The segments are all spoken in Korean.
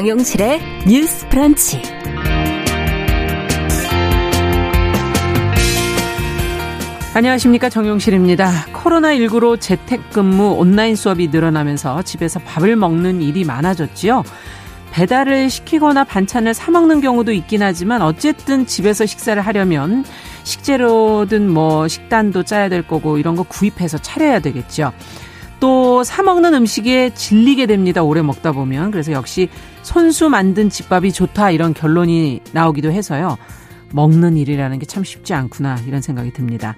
정용실의 뉴스 프런치. 안녕하십니까 정용실입니다. 코로나19로 재택근무 온라인 수업이 늘어나면서 집에서 밥을 먹는 일이 많아졌지요. 배달을 시키거나 반찬을 사 먹는 경우도 있긴 하지만 어쨌든 집에서 식사를 하려면 식재료든 뭐 식단도 짜야 될 거고 이런 거 구입해서 차려야 되겠죠. 또 사 먹는 음식에 질리게 됩니다. 오래 먹다 보면. 그래서 역시 손수 만든 집밥이 좋다 이런 결론이 나오기도 해서요. 먹는 일이라는 게 참 쉽지 않구나 이런 생각이 듭니다.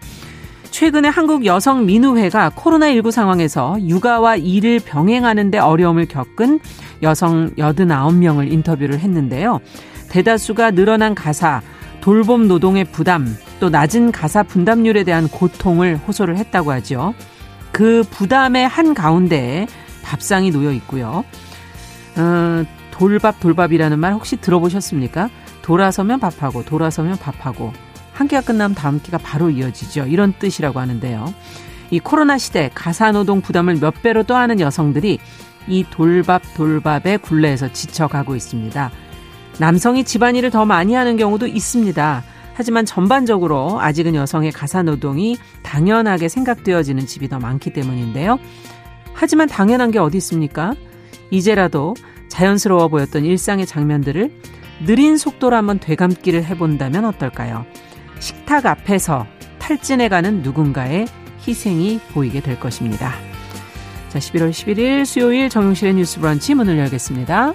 최근에 한국 여성 민우회가 코로나19 상황에서 육아와 일을 병행하는데 어려움을 겪은 여성 89명을 인터뷰를 했는데요. 대다수가 늘어난 가사, 돌봄 노동의 부담, 또 낮은 가사 분담률에 대한 고통을 호소를 했다고 하죠. 그 부담의 한 가운데에 밥상이 놓여 있고요. 어, 돌밥 돌밥이라는 말 혹시 들어보셨습니까? 돌아서면 밥하고 돌아서면 밥하고 한 끼가 끝나면 다음 끼가 바로 이어지죠. 이런 뜻이라고 하는데요. 이 코로나 시대 가사노동 부담을 몇 배로 떠하는 여성들이 이 돌밥 돌밥의 굴레에서 지쳐가고 있습니다. 남성이 집안일을 더 많이 하는 경우도 있습니다. 하지만 전반적으로 아직은 여성의 가사 노동이 당연하게 생각되어지는 집이 더 많기 때문인데요. 하지만 당연한 게 어디 있습니까? 이제라도 자연스러워 보였던 일상의 장면들을 느린 속도로 한번 되감기를 해본다면 어떨까요? 식탁 앞에서 탈진해가는 누군가의 희생이 보이게 될 것입니다. 자, 11월 11일 수요일 정용실의 뉴스 브런치 문을 열겠습니다.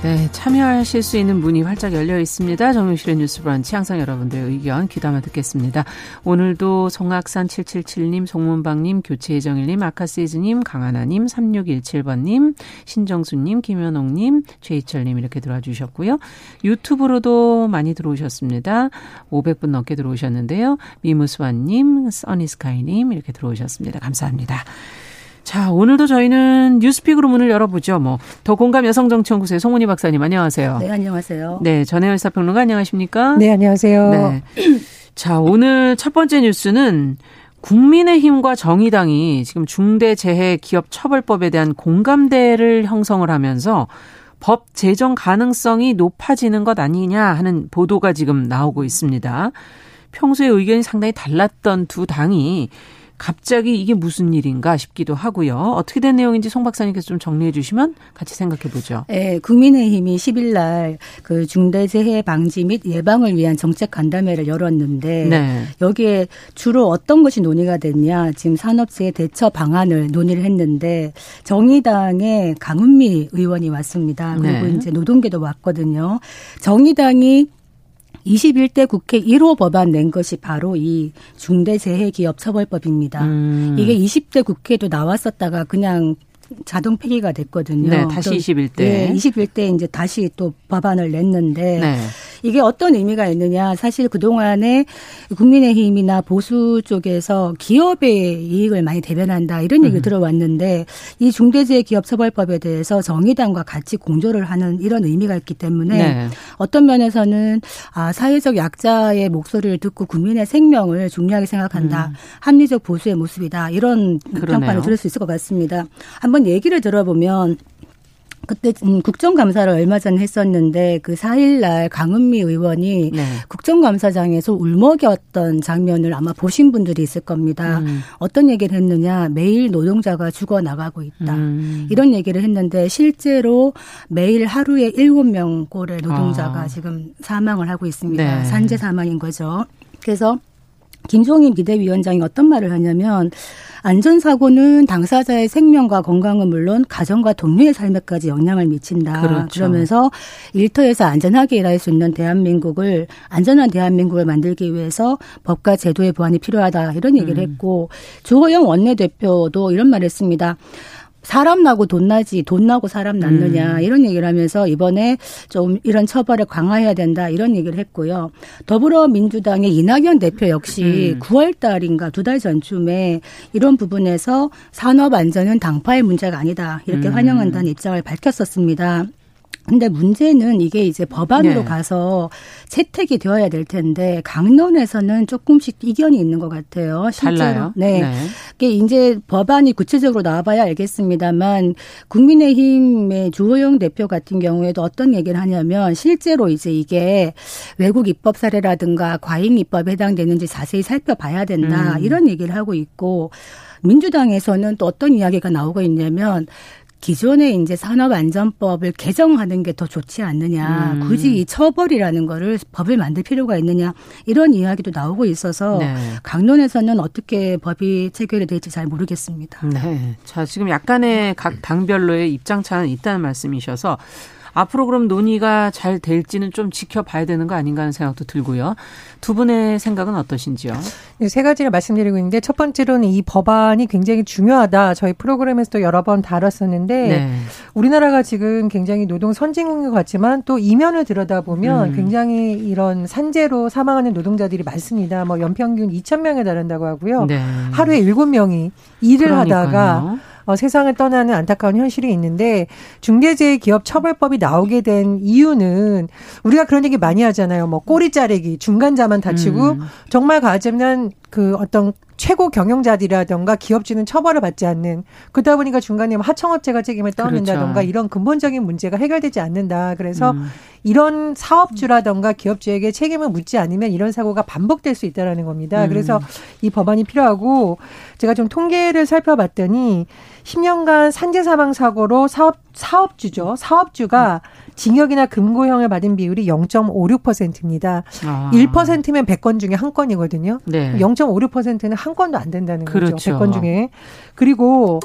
네, 참여하실 수 있는 문이 활짝 열려 있습니다. 정용실의 뉴스 브런치 항상 여러분들의 의견 귀담아 듣겠습니다. 오늘도 송악산 777님, 송문방님, 교체정일님, 아카시즈님, 강하나님, 3617번님, 신정수님, 김현옥님, 최희철님 이렇게 들어와 주셨고요. 유튜브로도 많이 들어오셨습니다. 500분 넘게 들어오셨는데요. 미무스완님, 써니스카이님 이렇게 들어오셨습니다. 감사합니다. 자, 오늘도 저희는 뉴스픽으로 문을 열어보죠. 뭐, 더 공감 여성정치연구소의 송은희 박사님, 안녕하세요. 네, 안녕하세요. 네, 전혜연 사평론가 안녕하십니까? 네, 안녕하세요. 네. 자, 오늘 첫 번째 뉴스는 국민의힘과 정의당이 지금 중대재해기업처벌법에 대한 공감대를 형성을 하면서 법 제정 가능성이 높아지는 것 아니냐 하는 보도가 지금 나오고 있습니다. 평소에 의견이 상당히 달랐던 두 당이 갑자기 이게 무슨 일인가 싶기도 하고요. 어떻게 된 내용인지 송 박사님께서 좀 정리해 주시면 같이 생각해 보죠. 네, 국민의힘이 10일 날 그 중대재해 방지 및 예방을 위한 정책 간담회를 열었는데 네. 여기에 주로 어떤 것이 논의가 됐냐? 지금 산업재해 대처 방안을 논의를 했는데 정의당의 강은미 의원이 왔습니다. 그리고 네. 이제 노동계도 왔거든요. 정의당이 21대 국회 1호 법안 낸 것이 바로 이 중대재해기업처벌법입니다. 음. 이게 20대 국회도 나왔었다가 그냥 자동 폐기가 됐거든요. 네, 다시 21대. 네, 21대 이제 다시 또 법안을 냈는데 네. 이게 어떤 의미가 있느냐. 사실 그동안에 국민의힘이나 보수 쪽에서 기업의 이익을 많이 대변한다 이런 얘기 음. 들어왔는데 이 중대재해기업처벌법에 대해서 정의당과 같이 공조를 하는 이런 의미가 있기 때문에 네. 어떤 면에서는 아, 사회적 약자의 목소리를 듣고 국민의 생명을 중요하게 생각한다. 음. 합리적 보수의 모습이다. 이런 그러네요. 평가를 들을 수 있을 것 같습니다. 한번 얘기를 들어보면 그때 음, 국정감사를 얼마 전에 했었는데 그 4일날 강은미 의원이 네. 국정감사장에서 울먹였던 장면을 아마 보신 분들이 있을 겁니다. 음. 어떤 얘기를 했느냐 매일 노동자가 죽어나가고 있다. 음. 이런 얘기를 했는데 실제로 매일 하루에 7명 꼴의 노동자가 아. 지금 사망을 하고 있습니다. 네. 산재 사망인 거죠. 그래서 김종인 비대위원장이 어떤 말을 하냐면 안전사고는 당사자의 생명과 건강은 물론 가정과 동료의 삶에까지 영향을 미친다. 그렇죠. 그러면서 일터에서 안전하게 일할 수 있는 대한민국을 안전한 대한민국을 만들기 위해서 법과 제도의 보완이 필요하다 이런 얘기를 음. 했고 조호영 원내대표도 이런 말을 했습니다. 사람 나고 돈 나지 돈 나고 사람 낳느냐 음. 이런 얘기를 하면서 이번에 좀 이런 처벌을 강화해야 된다 이런 얘기를 했고요. 더불어민주당의 이낙연 대표 역시 음. 9월 달인가 두 달 전쯤에 이런 부분에서 산업 안전은 당파의 문제가 아니다 이렇게 음. 환영한다는 입장을 밝혔었습니다. 근데 문제는 이게 이제 법안으로 네. 가서 채택이 되어야 될 텐데 강론에서는 조금씩 이견이 있는 것 같아요. 실제로. 달라요? 네. 네. 이게 이제 법안이 구체적으로 나와봐야 알겠습니다만 국민의힘의 주호영 대표 같은 경우에도 어떤 얘기를 하냐면 실제로 이제 이게 외국 입법 사례라든가 과잉 입법에 해당되는지 자세히 살펴봐야 된다 음. 이런 얘기를 하고 있고 민주당에서는 또 어떤 이야기가 나오고 있냐면 기존의 이제 산업안전법을 개정하는 게 더 좋지 않느냐. 음. 굳이 이 처벌이라는 거를 법을 만들 필요가 있느냐. 이런 이야기도 나오고 있어서 네. 강론에서는 어떻게 법이 체결이 될지 잘 모르겠습니다. 네. 자, 지금 약간의 각 당별로의 입장 차는 있다는 말씀이셔서 앞으로 그럼 논의가 잘 될지는 좀 지켜봐야 되는 거 아닌가 하는 생각도 들고요. 두 분의 생각은 어떠신지요? 네, 세 가지를 말씀드리고 있는데 첫 번째로는 이 법안이 굉장히 중요하다. 저희 프로그램에서도 여러 번 다뤘었는데 네. 우리나라가 지금 굉장히 노동 선진국인 것 같지만 또 이면을 들여다보면 음. 굉장히 이런 산재로 사망하는 노동자들이 많습니다. 뭐 연평균 2천 명에 달한다고 하고요. 네. 하루에 7명이 일을 그러니까요. 하다가 어, 세상을 떠나는 안타까운 현실이 있는데 중대재해기업처벌법이 나오게 된 이유는 우리가 그런 얘기 많이 하잖아요. 뭐 꼬리 자르기, 중간자만 다치고 음. 정말 가자면 그 어떤 최고 경영자들이라던가 기업주는 처벌을 받지 않는 그러다 보니까 중간에 뭐 하청업체가 책임을 떠안는다던가 그렇죠. 이런 근본적인 문제가 해결되지 않는다. 그래서 음. 이런 사업주라던가 기업주에게 책임을 묻지 않으면 이런 사고가 반복될 수 있다라는 겁니다. 음. 그래서 이 법안이 필요하고 제가 좀 통계를 살펴봤더니 10년간 산재 사망 사고로 사업 사업주죠. 사업주가 징역이나 금고형을 받은 비율이 0.56%입니다. 아. 1%면 100건 중에 한 건이거든요. 네. 0.56%는 한 건도 안 된다는 그렇죠. 거죠. 100건 중에. 그리고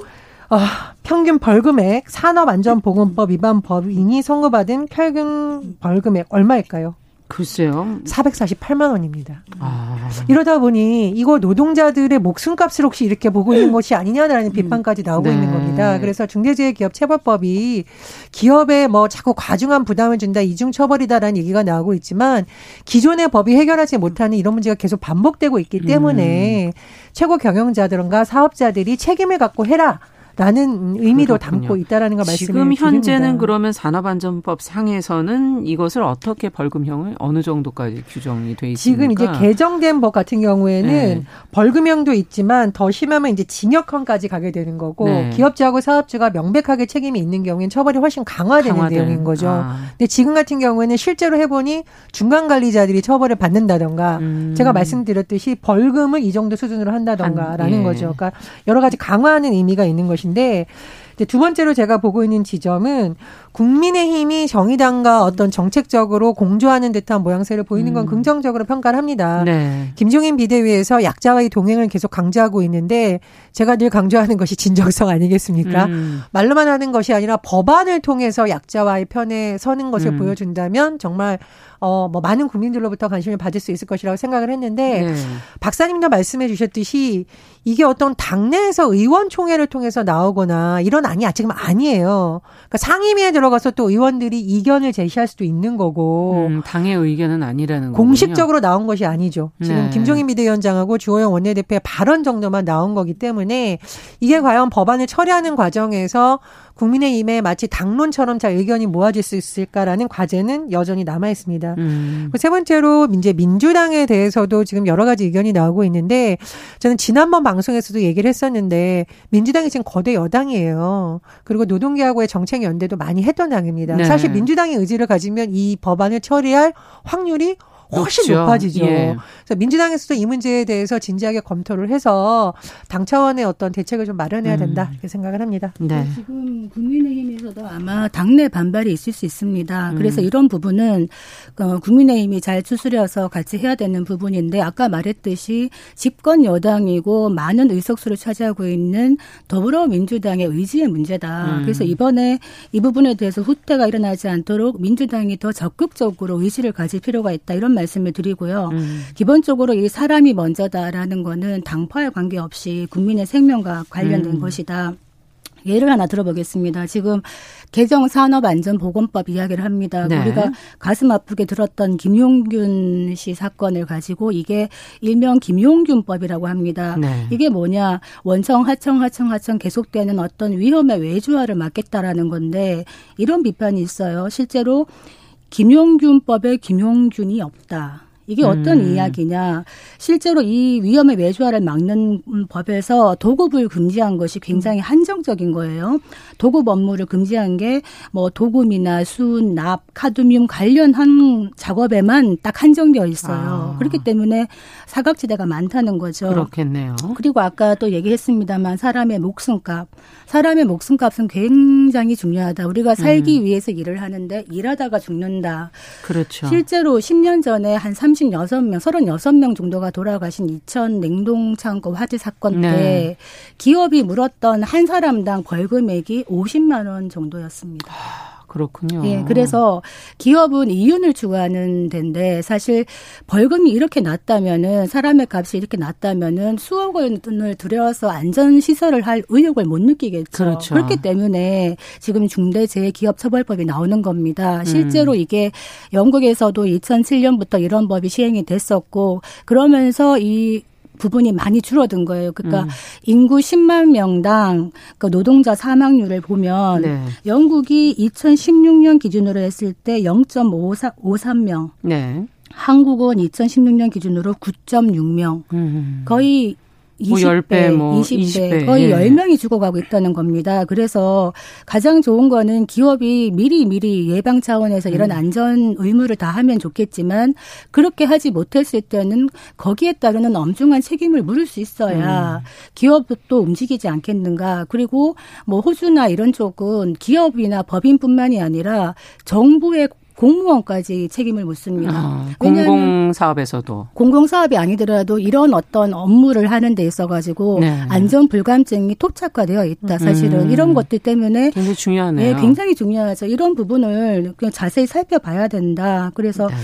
아, 평균 벌금액 산업안전보건법 위반 법인이 선고받은 평균 벌금액 얼마일까요? 글쎄요. 448만 원입니다. 아. 이러다 보니 이거 노동자들의 목숨값을 혹시 이렇게 보고 있는 것이 아니냐라는 음. 비판까지 나오고 네. 있는 겁니다. 그래서 중대재해기업처벌법이 기업에 뭐 자꾸 과중한 부담을 준다, 이중 처벌이다라는 얘기가 나오고 있지만 기존의 법이 해결하지 못하는 이런 문제가 계속 반복되고 있기 때문에 음. 최고 경영자들과 사업자들이 책임을 갖고 해라. 라는 의미도 그렇군요. 담고 있다라는 걸 말씀을 지금 현재는 드립니다. 그러면 산업안전법 상에서는 이것을 어떻게 벌금형을 어느 정도까지 규정이 돼 있습니까? 지금 이제 개정된 법 같은 경우에는 네. 벌금형도 있지만 더 심하면 이제 징역형까지 가게 되는 거고 네. 기업주하고 사업주가 명백하게 책임이 있는 경우에는 처벌이 훨씬 강화되는 강화된. 내용인 거죠. 아. 근데 지금 같은 경우에는 실제로 해보니 중간 관리자들이 처벌을 받는다던가 음. 제가 말씀드렸듯이 벌금을 이 정도 수준으로 한다던가라는 예. 거죠. 그러니까 여러 가지 강화하는 의미가 있는 것이. 것인데 이제 두 번째로 제가 보고 있는 지점은 국민의힘이 정의당과 어떤 정책적으로 공조하는 듯한 모양새를 보이는 건 음. 긍정적으로 평가를 합니다. 네. 김종인 비대위에서 약자와의 동행을 계속 강조하고 있는데 제가 늘 강조하는 것이 진정성 아니겠습니까? 음. 말로만 하는 것이 아니라 법안을 통해서 약자와의 편에 서는 것을 음. 보여준다면 정말 어, 뭐 많은 국민들로부터 관심을 받을 수 있을 것이라고 생각을 했는데 네. 박사님도 말씀해 주셨듯이 이게 어떤 당내에서 의원총회를 통해서 나오거나 이런 안이 지금 아니에요. 그러니까 상임위에 들어 가서 또 의원들이 이견을 제시할 수도 있는 거고. 음, 당의 의견은 아니라는 거군요. 공식적으로 나온 것이 아니죠. 지금 네. 김종인 비대위원장하고 주호영 원내대표의 발언 정도만 나온 거기 때문에 이게 과연 법안을 처리하는 과정에서 국민의힘에 마치 당론처럼 잘 의견이 모아질 수 있을까라는 과제는 여전히 남아 있습니다. 음. 세 번째로 이제 민주당에 대해서도 지금 여러 가지 의견이 나오고 있는데 저는 지난번 방송에서도 얘기를 했었는데 민주당이 지금 거대 여당이에요. 그리고 노동계하고의 정책 연대도 많이 했던 당입니다. 네. 사실 민주당이 의지를 가지면 이 법안을 처리할 확률이 훨씬 높죠. 높아지죠. 예. 그래서 민주당에서도 이 문제에 대해서 진지하게 검토를 해서 당 차원의 어떤 대책을 좀 마련해야 된다 음. 이렇게 생각을 합니다. 네. 지금 국민의힘에서도 아마 당내 반발이 있을 수 있습니다. 음. 그래서 이런 부분은 어, 국민의힘이 잘 추스려서 같이 해야 되는 부분인데 아까 말했듯이 집권 여당이고 많은 의석수를 차지하고 있는 더불어민주당의 의지의 문제다. 음. 그래서 이번에 이 부분에 대해서 후퇴가 일어나지 않도록 민주당이 더 적극적으로 의지를 가질 필요가 있다 이런 말씀을 드리고요. 음. 기본적으로 이 사람이 먼저다라는 거는 당파에 관계없이 국민의 생명과 관련된 음. 것이다. 예를 하나 들어보겠습니다. 지금 개정 산업안전보건법 이야기를 합니다. 네. 우리가 가슴 아프게 들었던 김용균 씨 사건을 가지고 이게 일명 김용균법이라고 합니다. 네. 이게 뭐냐 원청 하청 하청 하청 계속되는 어떤 위험의 외주화를 막겠다라는 건데 이런 비판이 있어요. 실제로 김용균법에 김용균이 없다. 이게 어떤 음. 이야기냐. 실제로 이 위험의 외주화를 막는 법에서 도급을 금지한 것이 굉장히 음. 한정적인 거예요. 도급 업무를 금지한 게 뭐 도금이나 순, 납, 카드뮴 관련한 작업에만 딱 한정되어 있어요. 아. 그렇기 때문에 사각지대가 많다는 거죠. 그렇겠네요. 그리고 아까 또 얘기했습니다만 사람의 목숨값. 사람의 목숨값은 굉장히 중요하다. 우리가 살기 음. 위해서 일을 하는데 일하다가 죽는다. 그렇죠. 실제로 10년 전에 한 36명, 36명 정도가 돌아가신 2000 냉동창고 화재 사건 때 네. 기업이 물었던 한 사람당 벌금액이 50만 원 정도였습니다. 아. 그렇군요. 예, 그래서 기업은 이윤을 추구하는 데인데 사실 벌금이 이렇게 낮다면은 사람의 값이 이렇게 낮다면은 수억 원을 들여서 안전 시설을 할 의욕을 못 느끼겠죠. 그렇죠. 그렇기 때문에 지금 중대재해기업처벌법이 나오는 겁니다. 실제로 음. 이게 영국에서도 2007년부터 이런 법이 시행이 됐었고 그러면서 이 부분이 많이 줄어든 거예요. 그러니까 음. 인구 10만 명당 그 노동자 사망률을 보면 네. 영국이 2016년 기준으로 했을 때 0.53명. 네. 한국은 2016년 기준으로 9.6명. 음. 거의 20배, 뭐 10배, 뭐 20배, 20배. 거의 예. 10명이 죽어가고 있다는 겁니다. 그래서 가장 좋은 거는 기업이 미리 미리 예방 차원에서 이런 음. 안전 의무를 다 하면 좋겠지만 그렇게 하지 못했을 때는 거기에 따르는 엄중한 책임을 물을 수 있어야 음. 기업도 움직이지 않겠는가. 그리고 뭐 호주나 이런 쪽은 기업이나 법인뿐만이 아니라 정부의 공무원까지 책임을 묻습니다. 아, 공공사업에서도 공공사업이 아니더라도 이런 어떤 업무를 하는 데 있어 가지고 네. 안전 불감증이 토착화되어 있다. 사실은 음. 이런 것들 때문에 굉장히 중요하네요. 네, 굉장히 중요하죠. 이런 부분을 그냥 자세히 살펴봐야 된다. 그래서 네.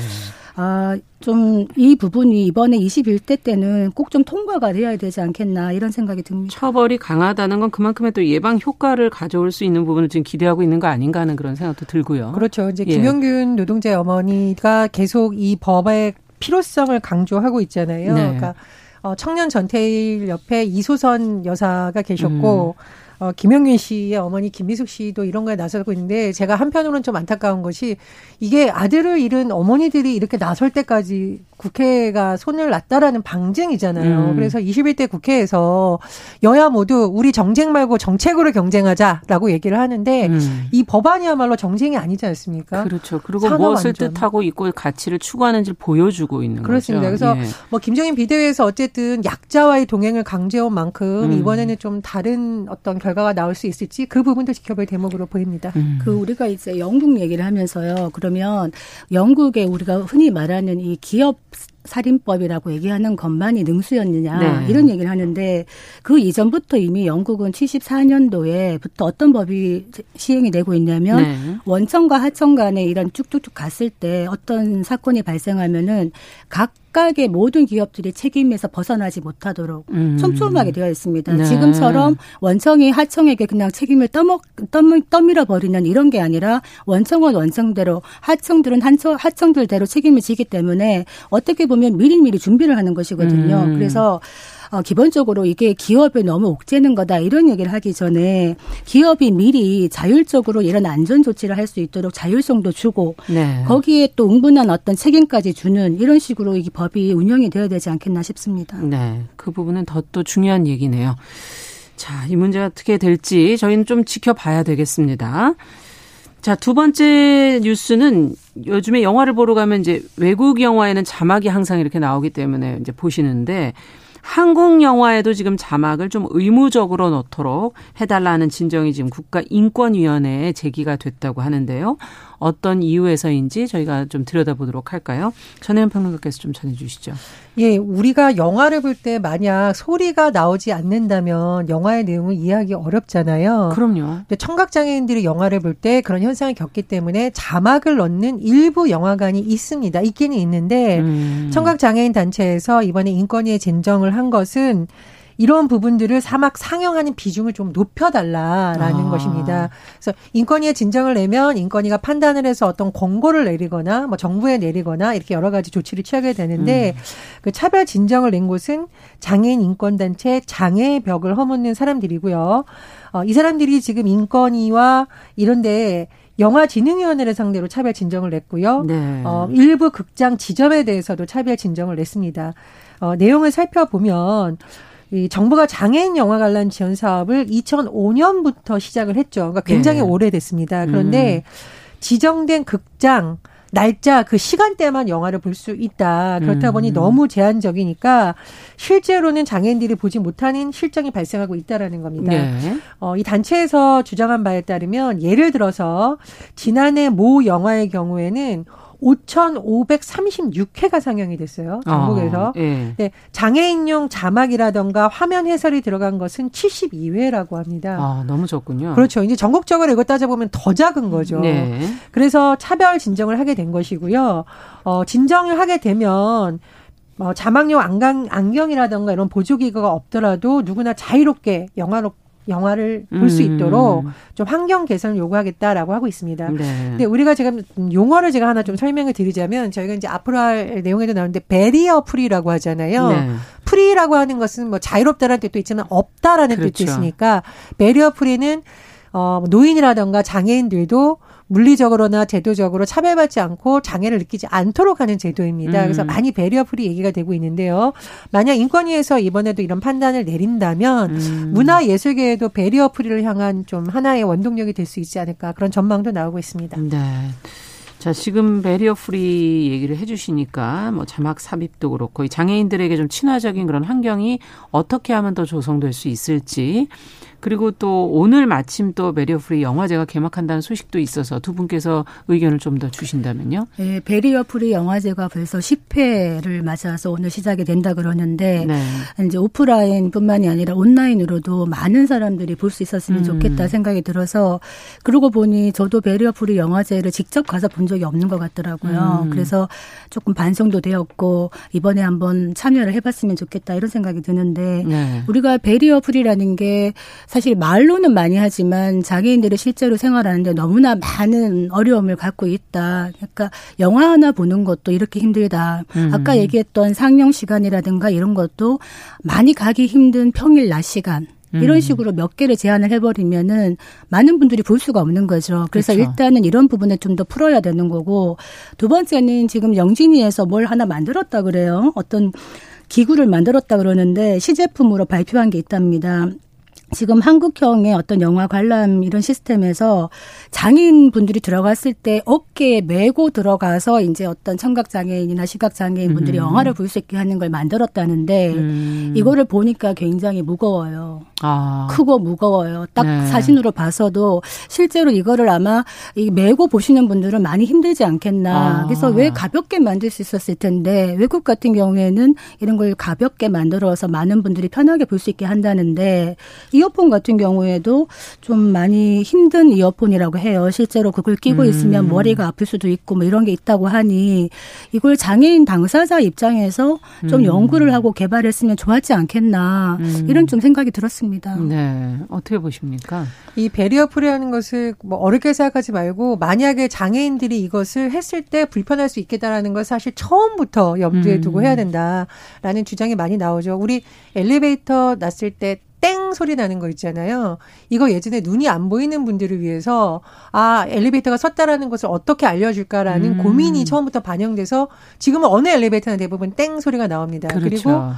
아, 좀 이 부분이 이번에 21대 때는 꼭 좀 통과가 되어야 되지 않겠나 이런 생각이 듭니다. 처벌이 강하다는 건 그만큼의 또 예방 효과를 가져올 수 있는 부분을 지금 기대하고 있는 거 아닌가 하는 그런 생각도 들고요. 그렇죠. 이제 예. 김영균 노동자의 어머니가 계속 이 법의 필요성을 강조하고 있잖아요. 네. 그러니까 어, 청년 전태일 옆에 이소선 여사가 계셨고 음. 어, 김영균 씨의 어머니 김미숙 씨도 이런 거에 나서고 있는데 제가 한편으로는 좀 안타까운 것이 이게 아들을 잃은 어머니들이 이렇게 나설 때까지 국회가 손을 놨다라는 방증이잖아요. 음. 그래서 21대 국회에서 여야 모두 우리 정쟁 말고 정책으로 경쟁하자라고 얘기를 하는데 음. 이 법안이야말로 정쟁이 아니지 않습니까? 그렇죠. 그리고 무엇을 안전. 뜻하고 있고 가치를 추구하는지를 보여주고 있는 그렇습니다. 거죠. 그래서 예. 뭐 김정인 비대위에서 어쨌든 약자와의 동행을 강제해온 만큼 음. 이번에는 좀 다른 어떤 결 과가 나올 수 있을지 그 부분도 지켜볼 대목으로 보입니다. 음. 그 우리가 이제 영국 얘기를 하면서요. 그러면 영국에 우리가 흔히 말하는 이 기업 살인법이라고 얘기하는 것만이 능수였느냐 네. 이런 얘기를 하는데 그 이전부터 이미 영국은 74년도에부터 어떤 법이 시행이 되고 있냐면 네. 원청과 하청 간에 이런 쭉쭉쭉 갔을 때 어떤 사건이 발생하면은 각 각각의 모든 기업들이 책임에서 벗어나지 못하도록 음. 촘촘하게 되어 있습니다. 네. 지금처럼 원청이 하청에게 그냥 책임을 떠먹, 떠밀, 떠밀어 버리는 이런 게 아니라 원청은 원청대로 하청들은 한청, 하청들대로 책임을 지기 때문에 어떻게 보면 미리미리 준비를 하는 것이거든요. 음. 그래서 어, 기본적으로 이게 기업에 너무 옥죄는 거다 이런 얘기를 하기 전에 기업이 미리 자율적으로 이런 안전 조치를 할 수 있도록 자율성도 주고 네. 거기에 또 응분한 어떤 책임까지 주는 이런 식으로 이 법이 운영이 되어야 되지 않겠나 싶습니다. 네, 그 부분은 더 또 중요한 얘기네요. 자, 이 문제가 어떻게 될지 저희는 좀 지켜봐야 되겠습니다. 자, 두 번째 뉴스는 요즘에 영화를 보러 가면 이제 외국 영화에는 자막이 항상 이렇게 나오기 때문에 이제 보시는데 한국 영화에도 지금 자막을 좀 의무적으로 넣도록 해달라는 진정이 지금 국가인권위원회에 제기가 됐다고 하는데요. 어떤 이유에서인지 저희가 좀 들여다보도록 할까요? 전혜연 평론가께서 좀 전해주시죠. 예, 우리가 영화를 볼 때 만약 소리가 나오지 않는다면 영화의 내용을 이해하기 어렵잖아요. 그럼요. 청각 장애인들이 영화를 볼 때 그런 현상을 겪기 때문에 자막을 넣는 일부 영화관이 있습니다. 있기는 있는데 음. 청각 장애인 단체에서 이번에 인권위에 진정을 한 것은 이런 부분들을 사막 상영하는 비중을 좀 높여달라라는 아. 것입니다. 그래서 인권위에 진정을 내면 인권위가 판단을 해서 어떤 권고를 내리거나 뭐 정부에 내리거나 이렇게 여러 가지 조치를 취하게 되는데 음. 그 차별 진정을 낸 곳은 장애인 인권단체 장애의 벽을 허묻는 사람들이고요. 어, 이 사람들이 지금 인권위와 이런데 영화진흥위원회를 상대로 차별 진정을 냈고요. 네. 어, 일부 극장 지점에 대해서도 차별 진정을 냈습니다. 어, 내용을 살펴보면 이 정부가 장애인 영화 관람 지원 사업을 2005년부터 시작을 했죠. 그러니까 굉장히 네. 오래됐습니다. 그런데 음. 지정된 극장 날짜 그 시간대만 영화를 볼 수 있다. 그렇다 보니 음. 너무 제한적이니까 실제로는 장애인들이 보지 못하는 실정이 발생하고 있다라는 겁니다. 네. 어, 이 단체에서 주장한 바에 따르면 예를 들어서 지난해 모 영화의 경우에는 5,536회가 상영이 됐어요. 전국에서. 아, 예. 네, 장애인용 자막이라던가 화면 해설이 들어간 것은 72회라고 합니다. 아, 너무 적군요. 그렇죠. 이제 전국적으로 이거 따져보면 더 작은 거죠. 네. 그래서 차별 진정을 하게 된 것이고요. 어, 진정을 하게 되면 어, 자막용 안경, 안경이라던가 이런 보조기구가 없더라도 누구나 자유롭게 영화로 영화를 볼수 음. 있도록 좀 환경 개선을 요구하겠다라고 하고 있습니다. 네. 근데 우리가 지금 용어를 제가 하나 좀 설명을 드리자면 저희가 이제 앞으로 할 내용에도 나오는데 barrier free라고 하잖아요. 네. free라고 하는 것은 뭐 자유롭다라는 뜻도 있지만 없다라는 그렇죠. 뜻도 있으니까 barrier free는 어 노인이라던가 장애인들도 물리적으로나 제도적으로 차별받지 않고 장애를 느끼지 않도록 하는 제도입니다. 음. 그래서 많이 barrier free 얘기가 되고 있는데요. 만약 인권위에서 이번에도 이런 판단을 내린다면 음. 문화예술계에도 barrier free를 향한 좀 하나의 원동력이 될 수 있지 않을까 그런 전망도 나오고 있습니다. 네. 자, 지금 barrier free 얘기를 해주시니까 뭐 자막 삽입도 그렇고 장애인들에게 좀 친화적인 그런 환경이 어떻게 하면 더 조성될 수 있을지 그리고 또 오늘 마침 또 barrier free 영화제가 개막한다는 소식도 있어서 두 분께서 의견을 좀 더 주신다면요. 네, barrier free 영화제가 벌써 10회를 맞아서 오늘 시작이 된다 그러는데 네. 이제 오프라인뿐만이 아니라 온라인으로도 많은 사람들이 볼 수 있었으면 음. 좋겠다 생각이 들어서 그러고 보니 저도 barrier free 영화제를 직접 가서 본 적이 없는 것 같더라고요. 음. 그래서 조금 반성도 되었고 이번에 한번 참여를 해봤으면 좋겠다 이런 생각이 드는데 네. 우리가 barrier free라는 게 사실 말로는 많이 하지만 장애인들이 실제로 생활하는데 너무나 많은 어려움을 갖고 있다. 그러니까 영화 하나 보는 것도 이렇게 힘들다. 음. 아까 얘기했던 상영 시간이라든가 이런 것도 많이 가기 힘든 평일 낮 시간. 이런 음. 식으로 몇 개를 제한을 해버리면은 많은 분들이 볼 수가 없는 거죠. 그래서 그렇죠. 일단은 이런 부분을 좀 더 풀어야 되는 거고 두 번째는 지금 영진이에서 뭘 하나 만들었다 그래요. 어떤 기구를 만들었다 그러는데 시제품으로 발표한 게 있답니다. 지금 한국형의 어떤 영화 관람 이런 시스템에서 장애인 분들이 들어갔을 때 어깨에 메고 들어가서 이제 어떤 청각 장애인이나 시각 장애인 분들이 음. 영화를 볼 수 있게 하는 걸 만들었다는데 음. 이거를 보니까 굉장히 무거워요. 아. 크고 무거워요. 딱 네. 사진으로 봐서도 실제로 이거를 아마 이 메고 보시는 분들은 많이 힘들지 않겠나. 아. 그래서 왜 가볍게 만들 수 있었을 텐데 외국 같은 경우에는 이런 걸 가볍게 만들어서 많은 분들이 편하게 볼 수 있게 한다는데 이 어폰 같은 경우에도 좀 많이 힘든 이어폰이라고 해요. 실제로 그걸 끼고 음. 있으면 머리가 아플 수도 있고 뭐 이런 게 있다고 하니 이걸 장애인 당사자 입장에서 좀 음. 연구를 하고 개발했으면 좋았지 않겠나 음. 이런 좀 생각이 들었습니다. 네, 어떻게 보십니까? 이 barrier free하는 것을 뭐 어렵게 생각하지 말고 만약에 장애인들이 이것을 했을 때 불편할 수 있겠다라는 걸 사실 처음부터 염두에 두고 음. 해야 된다라는 주장이 많이 나오죠. 우리 엘리베이터 섰을 때 땡 소리 나는 거 있잖아요. 이거 예전에 눈이 안 보이는 분들을 위해서 아 엘리베이터가 섰다라는 것을 어떻게 알려줄까라는 음. 고민이 처음부터 반영돼서 지금은 어느 엘리베이터나 대부분 땡 소리가 나옵니다. 그렇죠. 그리고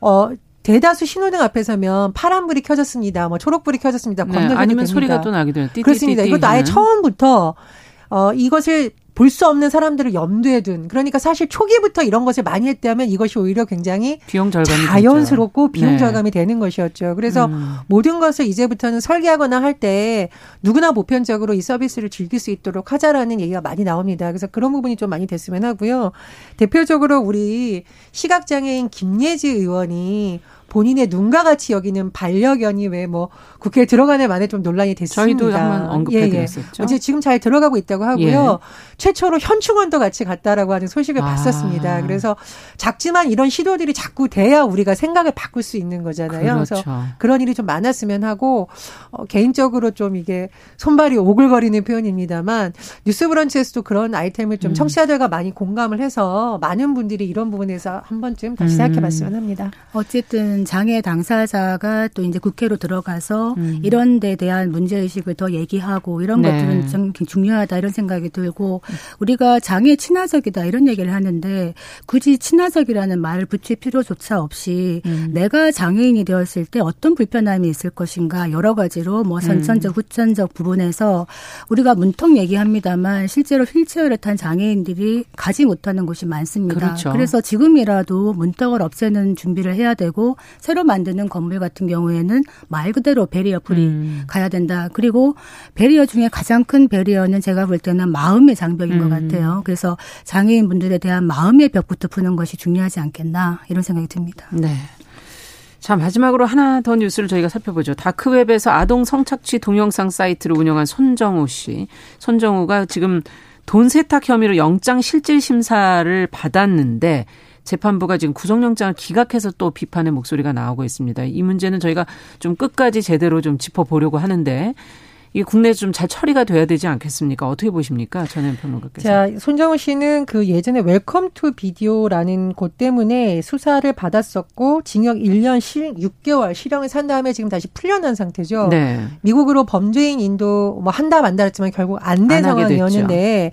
어 대다수 신호등 앞에 서면 파란불이 켜졌습니다. 뭐 초록불이 켜졌습니다. 네, 아니면 됩니다. 소리가 또 나게 돼요. 그렇습니다. 이것도 아예 처음부터 어 이것을 볼 수 없는 사람들을 염두에 둔 그러니까 사실 초기부터 이런 것을 많이 했다면 이것이 오히려 굉장히 비용 절감이 자연스럽고 되죠. 비용 네. 절감이 되는 것이었죠. 그래서 음. 모든 것을 이제부터는 설계하거나 할 때 누구나 보편적으로 이 서비스를 즐길 수 있도록 하자라는 얘기가 많이 나옵니다. 그래서 그런 부분이 좀 많이 됐으면 하고요. 대표적으로 우리 시각장애인 김예지 의원이 본인의 눈과 같이 여기는 반려견이 왜 뭐 국회에 들어가는 만에 좀 논란이 됐습니다. 저희도 한번 언급해드렸었죠. 예, 예. 지금 잘 들어가고 있다고 하고요. 예. 최초로 현충원도 같이 갔다라고 하는 소식을 아. 봤었습니다. 그래서 작지만 이런 시도들이 자꾸 돼야 우리가 생각을 바꿀 수 있는 거잖아요. 그렇죠. 그래서 그런 일이 좀 많았으면 하고 어, 개인적으로 좀 이게 손발이 오글거리는 표현입니다만 뉴스브런치에서도 그런 아이템을 좀 음. 청취자들과 많이 공감을 해서 많은 분들이 이런 부분에서 한 번쯤 다시 생각해봤으면 음. 합니다. 어쨌든 장애 당사자가 또 이제 국회로 들어가서 음. 이런 데 대한 문제 의식을 더 얘기하고 이런 네. 것들은 좀 중요하다 이런 생각이 들고 우리가 장애 친화적이다 이런 얘기를 하는데 굳이 친화적이라는 말을 붙일 필요조차 없이 음. 내가 장애인이 되었을 때 어떤 불편함이 있을 것인가 여러 가지로 뭐 음. 선천적 후천적 부분에서 우리가 문턱 얘기합니다만 실제로 휠체어를 탄 장애인들이 가지 못하는 곳이 많습니다. 그렇죠. 그래서 지금이라도 문턱을 없애는 준비를 해야 되고 새로 만드는 건물 같은 경우에는 말 그대로 barrier free 음. 가야 된다. 그리고 barrier 중에 가장 큰 barrier는 제가 볼 때는 마음의 장벽인 음. 것 같아요. 그래서 장애인 분들에 대한 마음의 벽부터 푸는 것이 중요하지 않겠나 이런 생각이 듭니다. 네. 자, 마지막으로 하나 더 뉴스를 저희가 살펴보죠. dark web에서 아동 성착취 동영상 사이트를 운영한 손정우 씨. 손정우가 지금 돈 세탁 혐의로 영장 실질 심사를 받았는데 재판부가 지금 구속영장을 기각해서 또 비판의 목소리가 나오고 있습니다. 이 문제는 저희가 좀 끝까지 제대로 좀 짚어보려고 하는데 이게 국내에서 좀 잘 처리가 돼야 되지 않겠습니까? 어떻게 보십니까? 전현 평론가께서. 자, 손정우 씨는 그 예전에 Welcome to Video라는 곳 때문에 수사를 받았었고 징역 1년 실 6개월 실형을 산 다음에 지금 다시 풀려난 상태죠. 네. 미국으로 범죄인 인도 뭐 한다 만다 했지만 결국 안 된 상황이었는데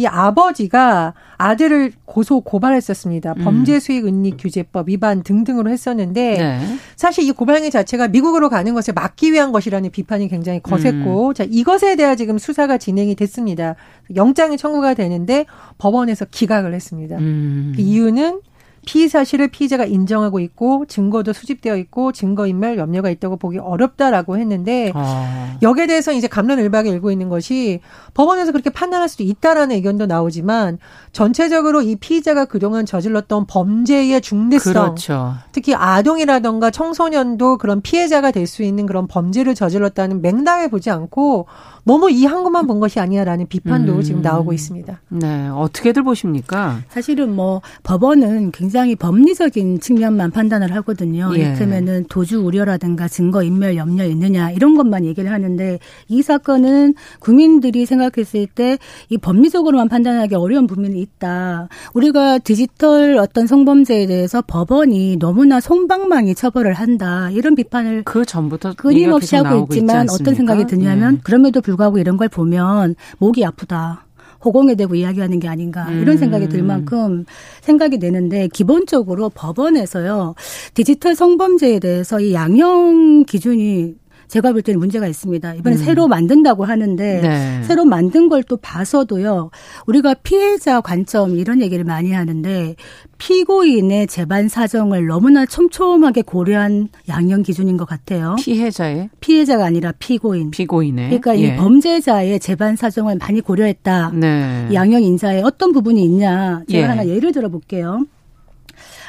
이 아버지가 아들을 고소 고발했었습니다. 음. 범죄 수익 은닉 규제법 위반 등등으로 했었는데 네. 사실 이 고발 행위 자체가 미국으로 가는 것을 막기 위한 것이라는 비판이 굉장히 거셌고 음. 자 이것에 대한 지금 수사가 진행이 됐습니다. 영장이 청구가 되는데 법원에서 기각을 했습니다. 음. 그 이유는 피의 사실을 피의자가 인정하고 있고 증거도 수집되어 있고 증거인멸 염려가 있다고 보기 어렵다라고 했는데 아. 여기에 대해서 이제 감론을박에 일고 있는 것이 법원에서 그렇게 판단할 수도 있다라는 의견도 나오지만 전체적으로 이 피의자가 그동안 저질렀던 범죄의 중대성 그렇죠. 특히 아동이라던가 청소년도 그런 피해자가 될 수 있는 그런 범죄를 저질렀다는 맥락에 보지 않고 너무 이 한 것만 본 것이 아니야라는 비판도 음. 지금 나오고 있습니다. 네, 어떻게들 보십니까? 사실은 뭐 법원은 굉장히 법리적인 측면만 판단을 하거든요. 예. 이를테면은 도주 우려라든가 증거 인멸 염려 있느냐 이런 것만 얘기를 하는데 이 사건은 국민들이 생각했을 때 이 법리적으로만 판단하기 어려운 부분이 있다. 우리가 디지털 어떤 성범죄에 대해서 법원이 너무나 손방망이 처벌을 한다 이런 비판을 그 전부터 끊임없이 하고 있지만 어떤 생각이 드냐면 예. 그럼에도 불구하고 이런 걸 보면 목이 아프다. 호공에 대고 이야기하는 게 아닌가 이런 생각이 들 음. 만큼 생각이 되는데 기본적으로 법원에서요 디지털 성범죄에 대해서 이 양형 기준이 제가 볼 때는 문제가 있습니다. 이번에 음. 새로 만든다고 하는데 네. 새로 만든 걸 또 봐서도요. 우리가 피해자 관점 이런 얘기를 많이 하는데 피고인의 재반 사정을 너무나 촘촘하게 고려한 양형 기준인 것 같아요. 피해자의 피해자가 아니라 피고인. 피고인의. 그러니까 예. 이 범죄자의 재반 사정을 많이 고려했다. 네. 양형 인사에 어떤 부분이 있냐. 제가 예. 하나 예를 들어 볼게요.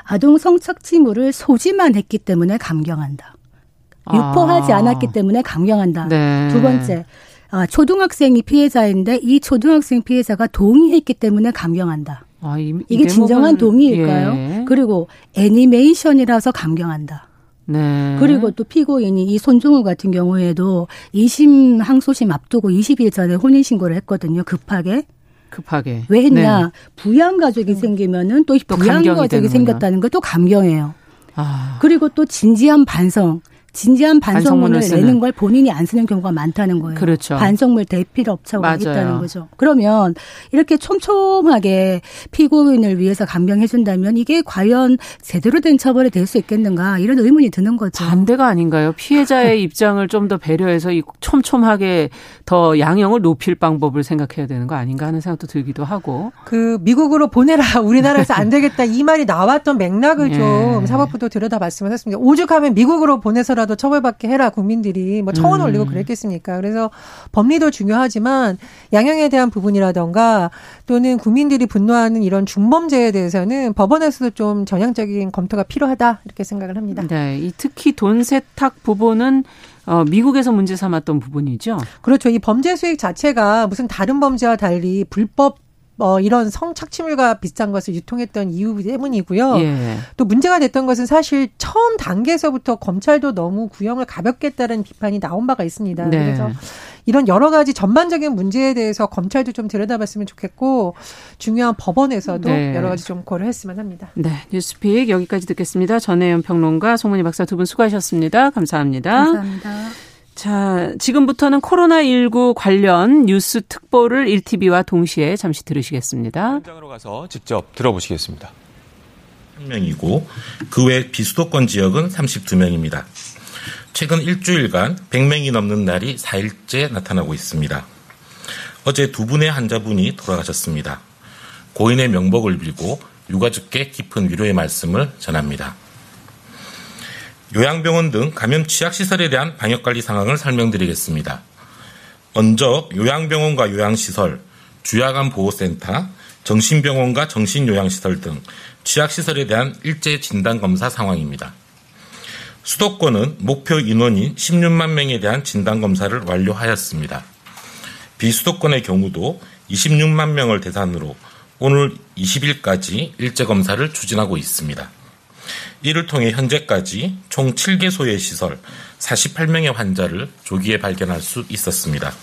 아동 성착취물을 소지만 했기 때문에 감경한다. 유포하지 아. 않았기 때문에 감경한다. 네. 두 번째. 아, 초등학생이 피해자인데 이 초등학생 피해자가 동의했기 때문에 감경한다. 아, 이, 게 진정한 동의일까요? 예. 그리고 애니메이션이라서 감경한다. 네. 그리고 또 피고인이 이 손종우 같은 경우에도 2심 항소심 앞두고 20일 전에 혼인 신고를 했거든요. 급하게. 급하게. 왜 했냐? 네. 부양 가족이 생기면은 또, 또 부양 가족이 생겼다는 걸 또 감경해요. 아. 그리고 또 진지한 반성. 진지한 반성문을, 반성문을 내는 걸 본인이 안 쓰는 경우가 많다는 거예요. 그렇죠. 반성문 대필 업체가 있다는 거죠. 그러면 이렇게 촘촘하게 피고인을 위해서 감경해 준다면 이게 과연 제대로 된 처벌이 될 수 있겠는가 이런 의문이 드는 거죠. 반대가 아닌가요? 피해자의 입장을 좀 더 배려해서 이 촘촘하게 더 양형을 높일 방법을 생각해야 되는 거 아닌가 하는 생각도 들기도 하고. 그 미국으로 보내라 우리나라에서 안 되겠다 이 말이 나왔던 맥락을 예. 좀 사법부도 들여다 봤으면 했습니다. 오죽하면 미국으로 보내서라 도 처벌받게 해라 국민들이 뭐 청원 음. 올리고 그랬겠습니까? 그래서 법리도 중요하지만 양형에 대한 부분이라던가 또는 국민들이 분노하는 이런 중범죄에 대해서는 법원에서도 좀 전향적인 검토가 필요하다 이렇게 생각을 합니다. 네, 특히 돈 세탁 부분은 어, 미국에서 문제 삼았던 부분이죠. 그렇죠. 이 범죄 수익 자체가 무슨 다른 범죄와 달리 불법 어, 이런 성착취물과 비슷한 것을 유통했던 이유 때문이고요. 예. 또 문제가 됐던 것은 사실 처음 단계에서부터 검찰도 너무 구형을 가볍게 했다는 비판이 나온 바가 있습니다. 네. 그래서 이런 여러 가지 전반적인 문제에 대해서 검찰도 좀 들여다봤으면 좋겠고 중요한 법원에서도 네. 여러 가지 좀 고려했으면 합니다. 네, 뉴스픽 여기까지 듣겠습니다. 전혜연 평론가, 송문희 박사 두 분 수고하셨습니다. 감사합니다. 감사합니다. 자, 지금부터는 코로나19 관련 뉴스 특보를 1TV와 동시에 잠시 들으시겠습니다. 현장으로 가서 직접 들어보시겠습니다. 한 명이고 그 외 비수도권 지역은 32명입니다. 최근 일주일간 100명이 넘는 날이 4일째 나타나고 있습니다. 어제 두 분의 환자분이 돌아가셨습니다. 고인의 명복을 빌고 유가족께 깊은 위로의 말씀을 전합니다. 요양병원 등 감염 취약시설에 대한 방역관리 상황을 설명드리겠습니다. 먼저 요양병원과 요양시설, 주야간 보호센터, 정신병원과 정신요양시설 등 취약시설에 대한 일제 진단검사 상황입니다. 수도권은 목표 인원인 16만 명에 대한 진단검사를 완료하였습니다. 비수도권의 경우도 26만 명을 대상으로 오늘 20일까지 일제검사를 추진하고 있습니다. 이를 통해 현재까지 총 7개소의 시설 48명의 환자를 조기에 발견할 수 있었습니다.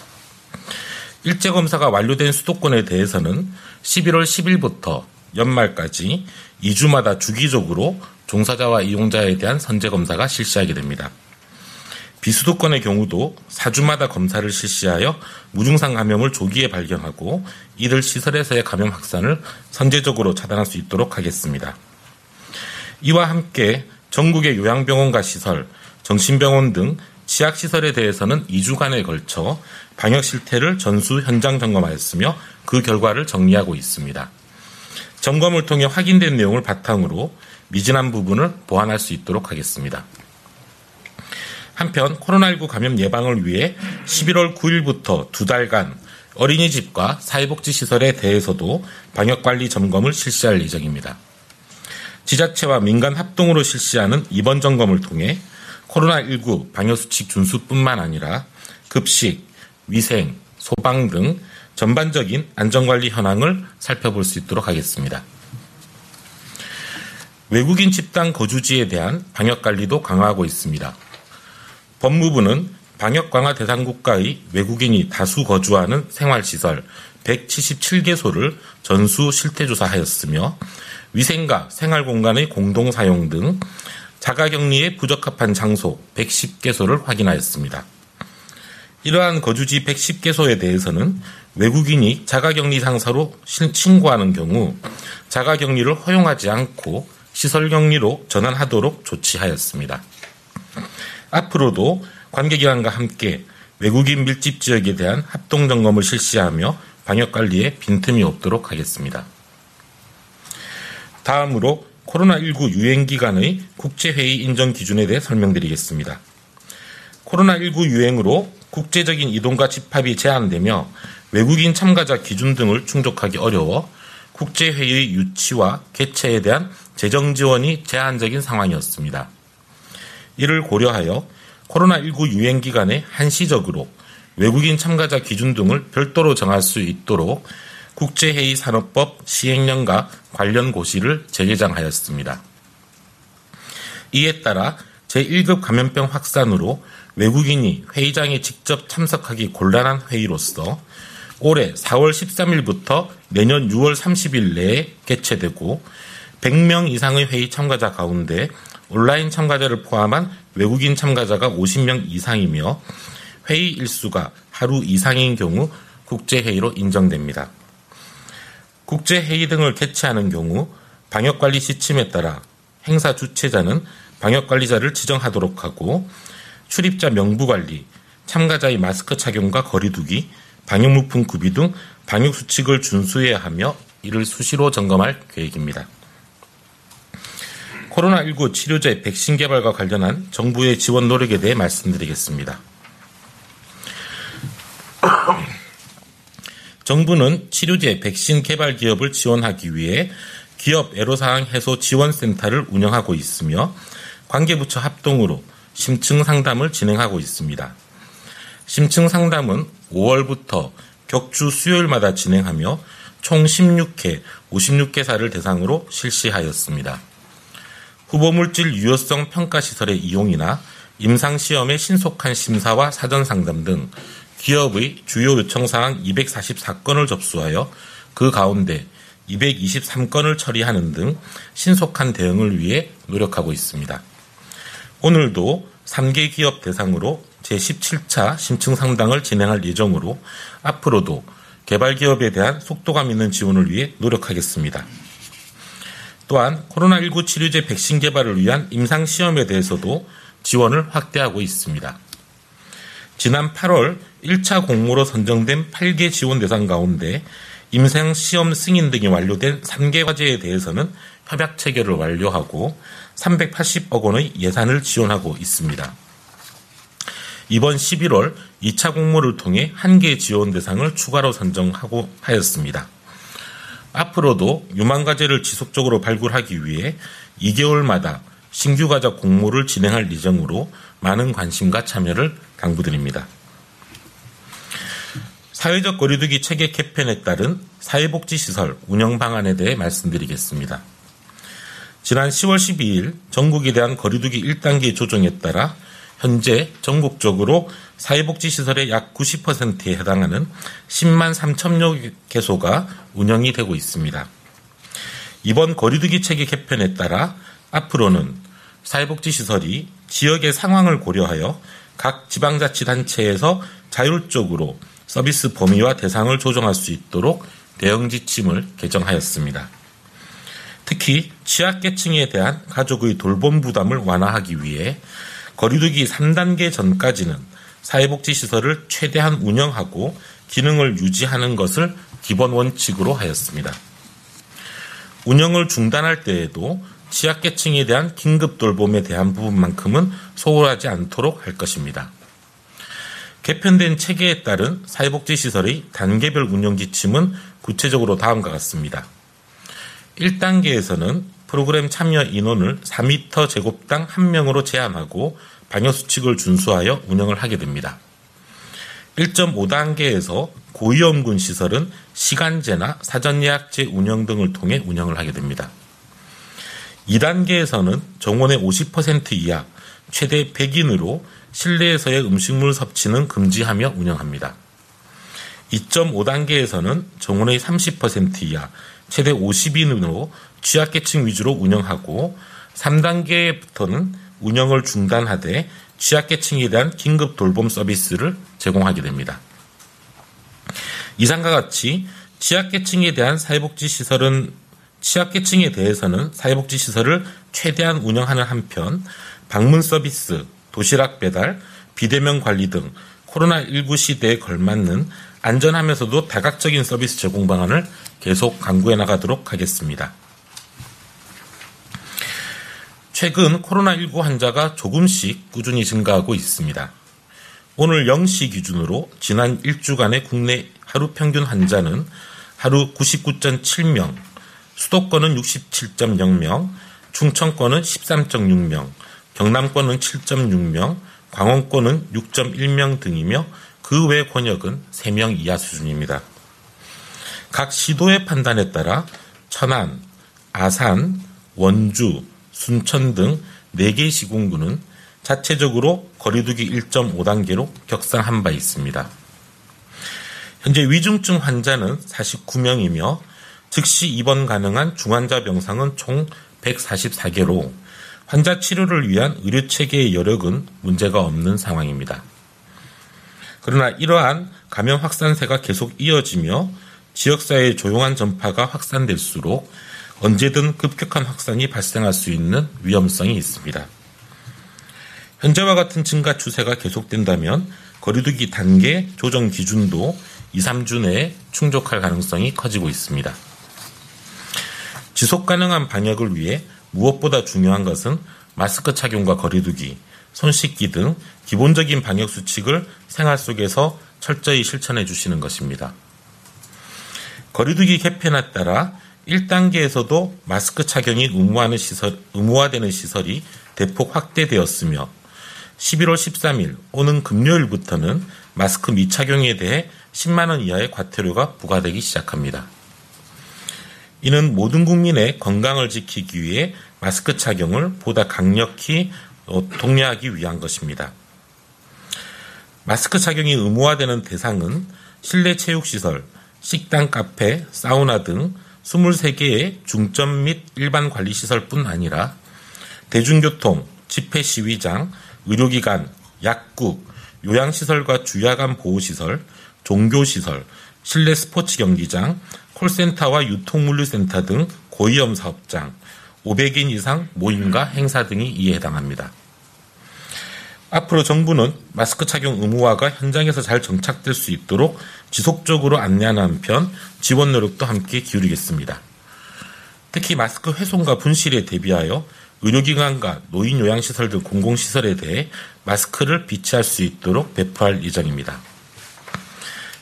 일제 검사가 완료된 수도권에 대해서는 11월 10일부터 연말까지 2주마다 주기적으로 종사자와 이용자에 대한 선제 검사가 실시하게 됩니다. 비수도권의 경우도 4주마다 검사를 실시하여 무증상 감염을 조기에 발견하고 이들 시설에서의 감염 확산을 선제적으로 차단할 수 있도록 하겠습니다. 이와 함께 전국의 요양병원과 시설, 정신병원 등 치약시설에 대해서는 2주간에 걸쳐 방역 실태를 전수 현장 점검하였으며 그 결과를 정리하고 있습니다. 점검을 통해 확인된 내용을 바탕으로 미진한 부분을 보완할 수 있도록 하겠습니다. 한편 코로나19 감염 예방을 위해 11월 9일부터 두 달간 어린이집과 사회복지시설에 대해서도 방역관리 점검을 실시할 예정입니다. 지자체와 민간 합동으로 실시하는 이번 점검을 통해 코로나19 방역수칙 준수뿐만 아니라 급식, 위생, 소방 등 전반적인 안전관리 현황을 살펴볼 수 있도록 하겠습니다. 외국인 집단 거주지에 대한 방역관리도 강화하고 있습니다. 법무부는 방역 강화 대상 국가의 외국인이 다수 거주하는 생활시설 177개소를 전수 실태조사하였으며 위생과 생활 공간의 공동 사용 등 자가 격리에 부적합한 장소 110개소를 확인하였습니다. 이러한 거주지 110개소에 대해서는 외국인이 자가격리 상사로 신고하는 경우 자가격리를 허용하지 않고 시설격리로 전환하도록 조치하였습니다. 앞으로도 관계기관과 함께 외국인 밀집 지역에 대한 합동 점검을 실시하며 방역 관리에 빈틈이 없도록 하겠습니다. 다음으로 코로나19 유행 기간의 국제회의 인정 기준에 대해 설명드리겠습니다. 코로나19 유행으로 국제적인 이동과 집합이 제한되며 외국인 참가자 기준 등을 충족하기 어려워 국제회의 유치와 개최에 대한 재정 지원이 제한적인 상황이었습니다. 이를 고려하여 코로나19 유행 기간에 한시적으로 외국인 참가자 기준 등을 별도로 정할 수 있도록 국제회의 산업법 시행령과 관련 고시를 재개장하였습니다. 이에 따라 제1급 감염병 확산으로 외국인이 회의장에 직접 참석하기 곤란한 회의로서 올해 4월 13일부터 내년 6월 30일 내에 개최되고 100명 이상의 회의 참가자 가운데 온라인 참가자를 포함한 외국인 참가자가 50명 이상이며 회의 일수가 하루 이상인 경우 국제회의로 인정됩니다. 국제회의 등을 개최하는 경우 방역관리 시침에 따라 행사 주최자는 방역관리자를 지정하도록 하고 출입자 명부관리, 참가자의 마스크 착용과 거리두기, 방역물품 구비 등 방역수칙을 준수해야 하며 이를 수시로 점검할 계획입니다. 코로나19 치료제 백신 개발과 관련한 정부의 지원 노력에 대해 말씀드리겠습니다. 정부는 치료제 백신 개발 기업을 지원하기 위해 기업 애로사항 해소 지원센터를 운영하고 있으며 관계부처 합동으로 심층 상담을 진행하고 있습니다. 심층 상담은 5월부터 격주 수요일마다 진행하며 총 16회 56개사를 대상으로 실시하였습니다. 후보물질 유효성 평가 시설의 이용이나 임상시험의 신속한 심사와 사전 상담 등 기업의 주요 요청 사항 244건을 접수하여 그 가운데 223건을 처리하는 등 신속한 대응을 위해 노력하고 있습니다. 오늘도 3개 기업 대상으로 제17차 심층 상담을 진행할 예정으로 앞으로도 개발 기업에 대한 속도감 있는 지원을 위해 노력하겠습니다. 또한 코로나19 치료제 백신 개발을 위한 임상 시험에 대해서도 지원을 확대하고 있습니다. 지난 8월 1차 공모로 선정된 8개 지원 대상 가운데 임상 시험 승인 등이 완료된 3개 과제에 대해서는 협약 체결을 완료하고 380억 원의 예산을 지원하고 있습니다. 이번 11월 2차 공모를 통해 한 개 지원 대상을 추가로 선정하고 하였습니다. 앞으로도 유망 과제를 지속적으로 발굴하기 위해 2개월마다 신규 과자 공모를 진행할 예정으로 많은 관심과 참여를 당부드립니다. 사회적 거리두기 체계 개편에 따른 사회복지시설 운영 방안에 대해 말씀드리겠습니다. 지난 10월 12일 전국에 대한 거리두기 1단계 조정에 따라 현재 전국적으로 사회복지시설의 약 90%에 해당하는 10만 3천여 개소가 운영이 되고 있습니다. 이번 거리두기 체계 개편에 따라 앞으로는 사회복지시설이 지역의 상황을 고려하여 각 지방자치단체에서 자율적으로 서비스 범위와 대상을 조정할 수 있도록 대응 지침을 개정하였습니다. 특히 취약계층에 대한 가족의 돌봄 부담을 완화하기 위해 거리두기 3단계 전까지는 사회복지시설을 최대한 운영하고 기능을 유지하는 것을 기본 원칙으로 하였습니다. 운영을 중단할 때에도 취약계층에 대한 긴급 돌봄에 대한 부분만큼은 소홀하지 않도록 할 것입니다. 개편된 체계에 따른 사회복지시설의 단계별 운영 지침은 구체적으로 다음과 같습니다. 1단계에서는 프로그램 참여 인원을 4m 제곱당 1명으로 제한하고 방역수칙을 준수하여 운영을 하게 됩니다. 1.5단계에서 고위험군 시설은 시간제나 사전예약제 운영 등을 통해 운영을 하게 됩니다. 2단계에서는 정원의 50% 이하 최대 100인으로 실내에서의 음식물 섭취는 금지하며 운영합니다. 2.5단계에서는 정원의 30% 이하 최대 50인으로 취약계층 위주로 운영하고 3단계부터는 운영을 중단하되 취약계층에 대한 긴급 돌봄 서비스를 제공하게 됩니다. 이상과 같이 취약계층에 대한 사회복지 시설은 취약계층에 대해서는 사회복지 시설을 최대한 운영하는 한편 방문 서비스, 도시락 배달, 비대면 관리 등 코로나19 시대에 걸맞는 안전하면서도 다각적인 서비스 제공 방안을 계속 강구해 나가도록 하겠습니다. 최근 코로나19 환자가 조금씩 꾸준히 증가하고 있습니다. 오늘 0시 기준으로 지난 1주간의 국내 하루 평균 환자는 하루 99.7명, 수도권은 67.0명, 충청권은 13.6명, 경남권은 7.6명, 광원권은 6.1명 등이며 그 외 권역은 3명 이하 수준입니다. 각 시도의 판단에 따라 천안, 아산, 원주, 순천 등 4개 시군구는 자체적으로 거리두기 1.5단계로 격상한 바 있습니다. 현재 위중증 환자는 49명이며 즉시 입원 가능한 중환자 병상은 총 144개로 환자 치료를 위한 의료 체계의 여력은 문제가 없는 상황입니다. 그러나 이러한 감염 확산세가 계속 이어지며 지역사회의 조용한 전파가 확산될수록 언제든 급격한 확산이 발생할 수 있는 위험성이 있습니다. 현재와 같은 증가 추세가 계속된다면 거리두기 단계 조정 기준도 2, 3주 내에 충족할 가능성이 커지고 있습니다. 지속 가능한 방역을 위해 무엇보다 중요한 것은 마스크 착용과 거리두기, 손 씻기 등 기본적인 방역 수칙을 생활 속에서 철저히 실천해 주시는 것입니다. 거리두기 개편에 따라 1단계에서도 마스크 착용이 의무화하는 시설, 의무화되는 시설이 대폭 확대되었으며 11월 13일 오는 금요일부터는 마스크 미착용에 대해 10만 원 이하의 과태료가 부과되기 시작합니다. 이는 모든 국민의 건강을 지키기 위해 마스크 착용을 보다 강력히 독려하기 위한 것입니다. 마스크 착용이 의무화되는 대상은 실내 체육시설, 식당, 카페, 사우나 등 23개의 중점 및 일반 관리 시설뿐 아니라 대중교통, 집회 시위장, 의료기관, 약국, 요양시설과 주야간 보호시설, 종교시설, 실내 스포츠 경기장, 콜센터와 유통물류센터 등 고위험 사업장, 500인 이상 모임과 행사 등이 이에 해당합니다. 앞으로 정부는 마스크 착용 의무화가 현장에서 잘 정착될 수 있도록 지속적으로 안내하는 한편 지원 노력도 함께 기울이겠습니다. 특히 마스크 훼손과 분실에 대비하여 의료기관과 노인 요양시설 등 공공시설에 대해 마스크를 비치할 수 있도록 배포할 예정입니다.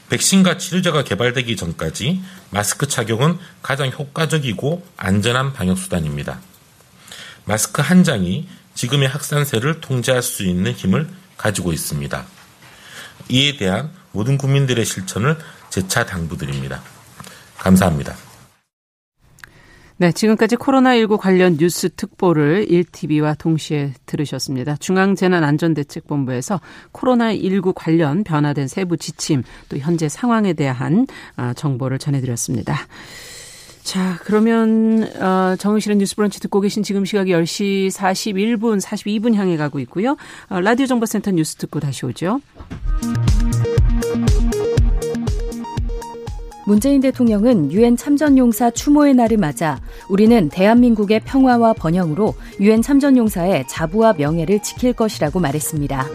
백신과 치료제가 개발되기 전까지 마스크 착용은 가장 효과적이고 안전한 방역수단입니다. 마스크 한 장이 지금의 확산세를 통제할 수 있는 힘을 가지고 있습니다. 이에 대한 모든 국민들의 실천을 재차 당부드립니다. 감사합니다. 네, 지금까지 코로나19 관련 뉴스 특보를 1TV와 동시에 들으셨습니다. 중앙재난안전대책본부에서 코로나19 관련 변화된 세부 지침 또 현재 상황에 대한 아, 정보를 전해드렸습니다. 자, 그러면 어, 정의실의 뉴스브런치 듣고 계신 지금 시각이 10시 41분, 42분 향해 가고 있고요. 어, 라디오 정보센터 뉴스 듣고 다시 오죠. 문재인 대통령은 유엔 참전용사 추모의 날을 맞아 우리는 대한민국의 평화와 번영으로 유엔 참전용사의 자부와 명예를 지킬 것이라고 말했습니다.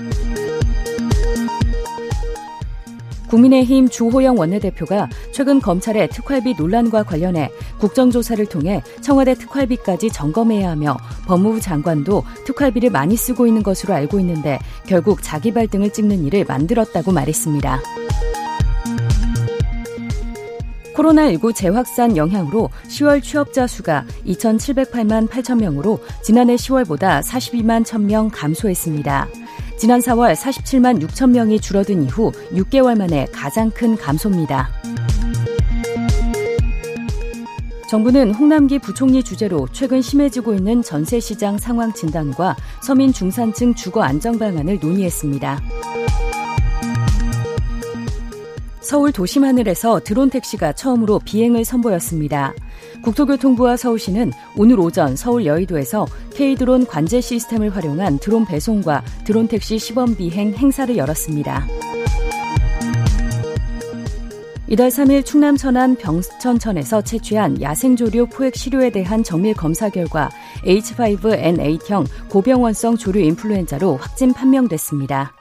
국민의힘 주호영 원내대표가 최근 검찰의 특활비 논란과 관련해 국정조사를 통해 청와대 특활비까지 점검해야 하며 법무부 장관도 특활비를 많이 쓰고 있는 것으로 알고 있는데 결국 자기 발등을 찍는 일을 만들었다고 말했습니다. 코로나19 재확산 영향으로 10월 취업자 수가 2,708만 8천 명으로 지난해 10월보다 42만 1,000명 감소했습니다. 지난 4월 47만 6천 명이 줄어든 이후 6개월 만에 가장 큰 감소입니다. 정부는 홍남기 부총리 주재로 최근 심해지고 있는 전세시장 상황 진단과 서민 중산층 주거 안정 방안을 논의했습니다. 서울 도심 하늘에서 드론 택시가 처음으로 비행을 선보였습니다. 국토교통부와 서울시는 오늘 오전 서울 여의도에서 K드론 관제 시스템을 활용한 드론 배송과 드론 택시 시범 비행 행사를 열었습니다. 이달 3일 충남 천안 병천천에서 채취한 야생조류 포획 시료에 대한 정밀 검사 결과 H5N8형 고병원성 조류 인플루엔자로 확진 판명됐습니다.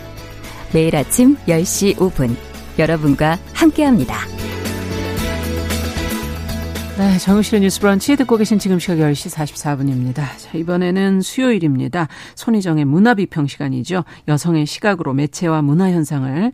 매일 아침 10시 5분 여러분과 함께합니다. 네, 정우실의 뉴스 브런치 듣고 계신 지금 시각 10시 44분입니다. 자, 이번에는 수요일입니다. 손희정의 문화비평 시간이죠. 여성의 시각으로 매체와 문화 현상을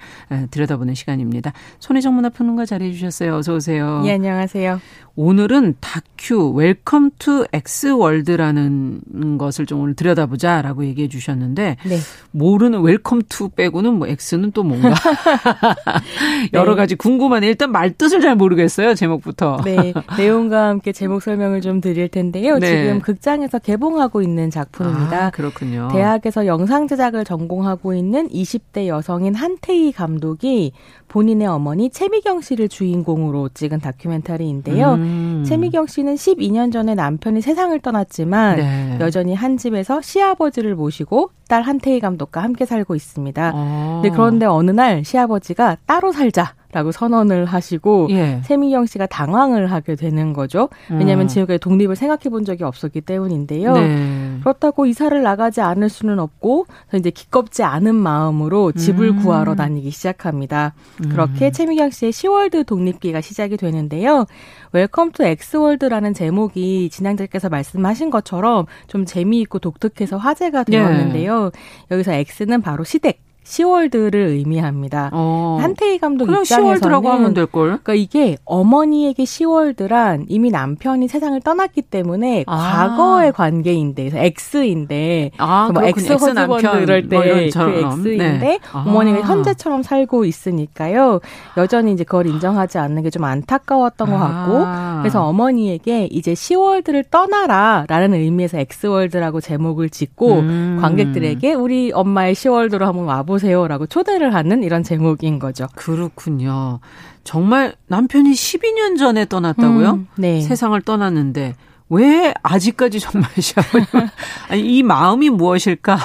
들여다보는 시간입니다. 손희정 문화평론가 자리해 주셨어요. 어서 오세요. 예, 안녕하세요. 오늘은 다큐 Welcome to X World라는 것을 좀 오늘 들여다보자라고 얘기해 주셨는데 네. 모르는 Welcome to 빼고는 뭐 X는 또 뭔가 여러 네. 가지 궁금하네. 일단 말 뜻을 잘 모르겠어요. 제목부터. 네. 내용과 함께 제목 설명을 좀 드릴 텐데요. 네. 지금 극장에서 개봉하고 있는 작품입니다. 아, 그렇군요. 대학에서 영상 제작을 전공하고 있는 20대 여성인 한태희 감독이 본인의 어머니 최미경 씨를 주인공으로 찍은 다큐멘터리인데요. 음. 최미경 씨는 12년 전에 남편이 세상을 떠났지만 네. 여전히 한 집에서 시아버지를 모시고 딸 한태희 감독과 함께 살고 있습니다. 아. 네, 그런데 어느 날 시아버지가 따로 살자. 라고 선언을 하시고 예. 세미경 씨가 당황을 하게 되는 거죠. 왜냐하면 음. 지금까지 독립을 생각해 본 적이 없었기 때문인데요. 네. 그렇다고 이사를 나가지 않을 수는 없고 이제 기껍지 않은 마음으로 집을 음. 구하러 다니기 시작합니다. 음. 그렇게 최미경 씨의 시월드 독립기가 시작이 되는데요. Welcome to X World라는 제목이 진행자께서 말씀하신 것처럼 좀 재미있고 독특해서 화제가 되었는데요. 네. 여기서 X는 바로 시댁 시월드를 의미합니다. 어. 한태희 감독 그냥 입장에서는 시월드라고 하면 될 걸. 그러니까 이게 어머니에게 시월드란 이미 남편이 세상을 떠났기 때문에 아. 과거의 관계인데 그래서 X인데 아, 뭐 ex husband 이럴 때그 뭐 X인데 네. 아. 어머니가 현재처럼 살고 있으니까요. 여전히 이제 그걸 인정하지 않는 게 좀 안타까웠던 것 같고 아. 그래서 어머니에게 이제 시월드를 떠나라라는 의미에서 X-World라고 제목을 짓고 음. 관객들에게 우리 엄마의 시월드로 한번 와보 오세요라고 초대를 하는 이런 제목인 거죠. 그렇군요. 정말 남편이 12년 전에 떠났다고요? 음, 네. 세상을 떠났는데 왜 아직까지 정말 시아버님 아니 이 마음이 무엇일까?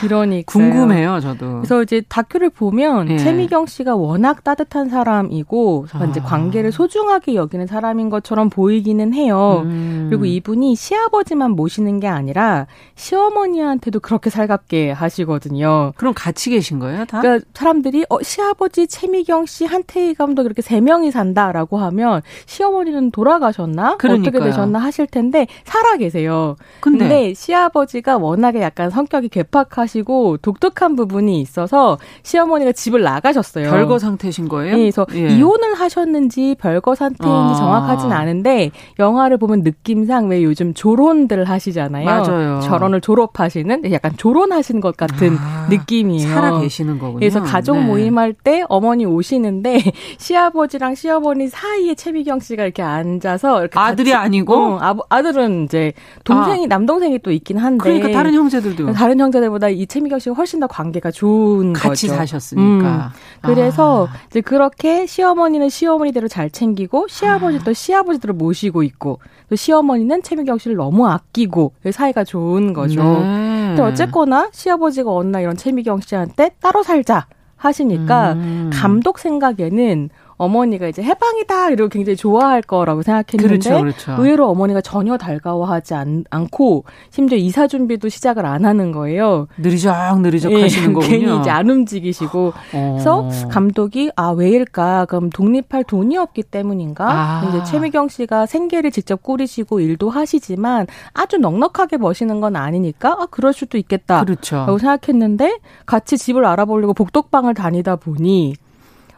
그러니까 궁금해요, 저도. 그래서 이제 다큐를 보면 예. 최미경 씨가 워낙 따뜻한 사람이고 아. 이제 관계를 소중하게 여기는 사람인 것처럼 보이기는 해요. 음. 그리고 이분이 시아버지만 모시는 게 아니라 시어머니한테도 그렇게 살갑게 하시거든요. 그럼 같이 계신 거예요, 다? 그러니까 사람들이 어 시아버지 최미경 씨, 한태희 감독 이렇게 세 명이 산다라고 하면 시어머니는 돌아가셨나? 그러니까요. 어떻게 되셨나 하실 텐데 텐데 살아 계세요. 근데, 근데 시아버지가 워낙에 약간 성격이 괴팍하시고 독특한 부분이 있어서 시어머니가 집을 나가셨어요. 별거 상태신 거예요? 네, 그래서 예. 이혼을 하셨는지 별거 상태인지 아. 정확하진 않은데 영화를 보면 느낌상 왜 요즘 조론들 하시잖아요. 맞아요. 결혼을 졸업하시는 약간 조론하신 것 같은 아. 느낌이에요. 살아 계시는 거군요. 그래서 가족 네. 모임할 때 어머니 오시는데 시아버지랑 시어머니 사이에 최미경 씨가 이렇게 앉아서 이렇게 아들이 같이, 아니고 어, 아, 아들은 이제 동생이 아. 남동생이 또 있긴 한데 그러니까 다른 형제들도 다른 형제들보다 이 최미경 씨가 훨씬 더 관계가 좋은 같이 거죠. 사셨으니까. 음. 그래서 아. 이제 그렇게 시어머니는 시어머니대로 잘 챙기고 시아버지 또 아. 시아버지대로 모시고 있고 또 시어머니는 최미경 씨를 너무 아끼고 사이가 좋은 거죠. 네. 근데 어쨌거나 시아버지가 어느 날 이런 최미경 씨한테 따로 살자 하시니까 음. 감독 생각에는 어머니가 이제 해방이다 이러고 굉장히 좋아할 거라고 생각했는데 그렇죠, 그렇죠. 의외로 어머니가 전혀 달가워하지 않, 고 심지어 이사 준비도 시작을 안 하는 거예요. 느리적 느리적 예, 하시는 거군요. 괜히 이제 안 움직이시고 어. 그래서 감독이 아 왜일까? 그럼 독립할 돈이 없기 때문인가? 아. 이제 최미경 씨가 생계를 직접 꾸리시고 일도 하시지만 아주 넉넉하게 버시는 건 아니니까 아 그럴 수도 있겠다. 그렇죠. 라고 생각했는데 같이 집을 알아보려고 복덕방을 다니다 보니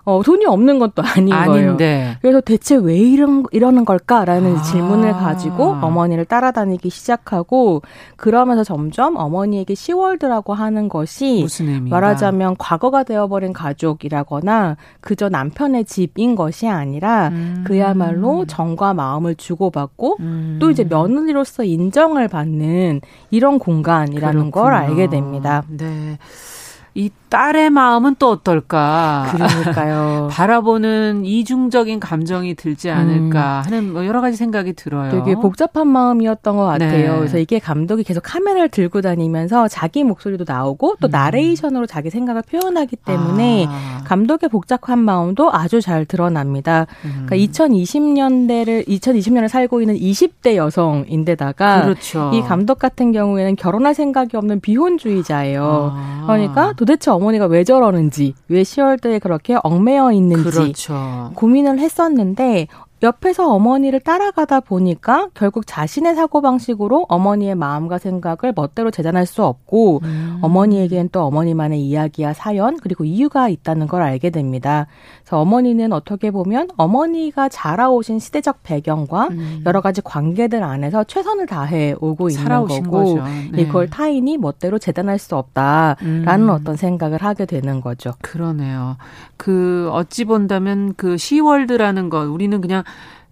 어, 돈이 없는 것도 아닌 아닌데. 거예요. 그래서 대체 왜 이런, 이러는 걸까라는 아. 질문을 가지고 어머니를 따라다니기 시작하고 그러면서 점점 어머니에게 시월드라고 하는 것이 말하자면 과거가 되어버린 가족이라거나 그저 남편의 집인 것이 아니라 음. 그야말로 정과 마음을 주고받고 음. 또 이제 며느리로서 인정을 받는 이런 공간이라는 그렇구나. 걸 알게 됩니다. 네. 이 딸의 마음은 또 어떨까? 그러니까요. 바라보는 이중적인 감정이 들지 않을까 음. 하는 뭐 여러 가지 생각이 들어요. 되게 복잡한 마음이었던 것 같아요. 네. 그래서 이게 감독이 계속 카메라를 들고 다니면서 자기 목소리도 나오고 또 음. 나레이션으로 자기 생각을 표현하기 때문에 아. 감독의 복잡한 마음도 아주 잘 드러납니다. 음. 그러니까 2020년대를 2020년을 살고 있는 20대 여성인데다가 그렇죠. 이 감독 같은 경우에는 결혼할 생각이 없는 비혼주의자예요. 아. 그러니까 도대체 어머니가 왜 저러는지, 왜 10월대에 그렇게 얽매여 있는지 그렇죠. 고민을 했었는데 옆에서 어머니를 따라가다 보니까 결국 자신의 사고방식으로 어머니의 마음과 생각을 멋대로 재단할 수 없고 음. 어머니에겐 또 어머니만의 이야기와 사연 그리고 이유가 있다는 걸 알게 됩니다. 그래서 어머니는 어떻게 보면 어머니가 자라오신 시대적 배경과 음. 여러 가지 관계들 안에서 최선을 다해 오고 있는 거고 네. 그걸 타인이 멋대로 재단할 수 없다라는 음. 어떤 생각을 하게 되는 거죠. 그러네요. 그 어찌 본다면 그 시월드라는 것 우리는 그냥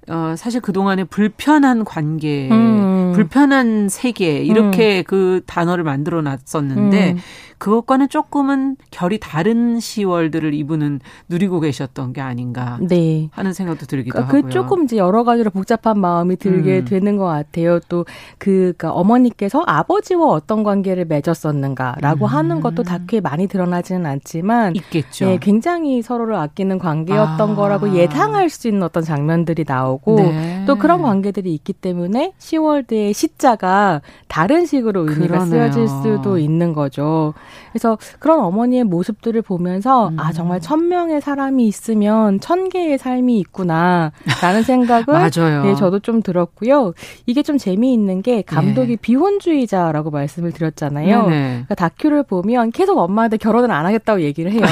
어, 사실 그동안에 불편한 관계, 음. 불편한 세계, 이렇게 음. 그 단어를 만들어 놨었는데, 음. 그것과는 조금은 결이 다른 시월드를 이분은 누리고 계셨던 게 아닌가 네. 하는 생각도 들기도 그러니까 그 하고요. 그 조금 이제 여러 가지로 복잡한 마음이 들게 음. 되는 것 같아요. 또 그, 그러니까 어머니께서 아버지와 어떤 관계를 맺었었는가라고 음. 하는 것도 다큐에 많이 드러나지는 않지만 있겠죠. 네, 굉장히 서로를 아끼는 관계였던 아. 거라고 예상할 수 있는 어떤 장면들이 나오고 네. 또 그런 관계들이 있기 때문에 시월드 의 시자가 다른 식으로 의미가 그러네요. 쓰여질 수도 있는 거죠. 그래서 그런 어머니의 모습들을 보면서 음. 아 정말 천 명의 사람이 있으면 천 개의 삶이 있구나라는 생각을 맞아요. 네, 저도 좀 들었고요. 이게 좀 재미있는 게 감독이 예. 비혼주의자라고 말씀을 드렸잖아요. 그러니까 다큐를 보면 계속 엄마한테 결혼을 안 하겠다고 얘기를 해요.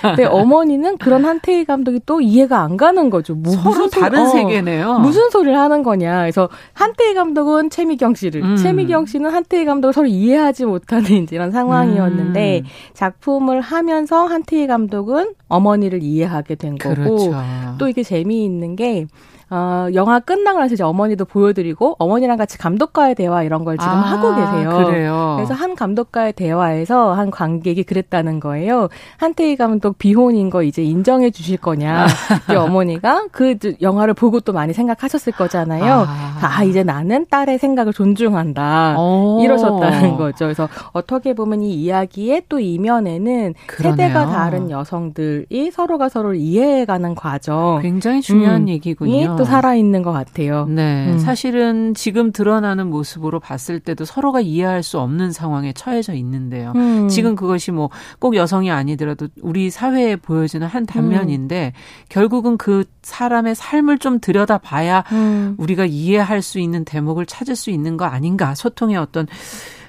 근데 어머니는 그런 한태희 감독이 또 이해가 안 가는 거죠. 뭐, 무슨 다른 어, 세계네요. 무슨 소리를 하는 거냐. 그래서 한태희 감독은 최미경 씨를, 음. 최미경 씨는 한태희 감독을 서로 이해하지 못하는 이런 상황이었는데 음. 작품을 하면서 한태희 감독은 어머니를 이해하게 된 거고 그렇죠. 또 이게 재미있는 게 어, 영화 끝나고 나서 이제 어머니도 보여드리고 어머니랑 같이 감독과의 대화 이런 걸 지금 아, 하고 계세요. 그래요. 그래서 한 감독과의 대화에서 한 관객이 그랬다는 거예요. 한태희 감독 비혼인 거 이제 인정해 주실 거냐. 이 어머니가 그 영화를 보고 또 많이 생각하셨을 거잖아요. 아, 아 이제 나는 딸의 생각을 존중한다. 오. 이러셨다는 거죠. 그래서 어떻게 보면 이 이야기의 또 이면에는 그러네요. 세대가 다른 여성들이 서로가 서로를 이해해가는 과정. 굉장히 중요한 음, 얘기군요. 또 살아있는 것 같아요. 네. 음. 사실은 지금 드러나는 모습으로 봤을 때도 서로가 이해할 수 없는 상황에 처해져 있는데요. 음. 지금 그것이 뭐 꼭 여성이 아니더라도 우리 사회에 보여지는 한 단면인데 음. 결국은 그 사람의 삶을 좀 들여다 봐야 음. 우리가 이해할 수 있는 대목을 찾을 수 있는 거 아닌가. 소통의 어떤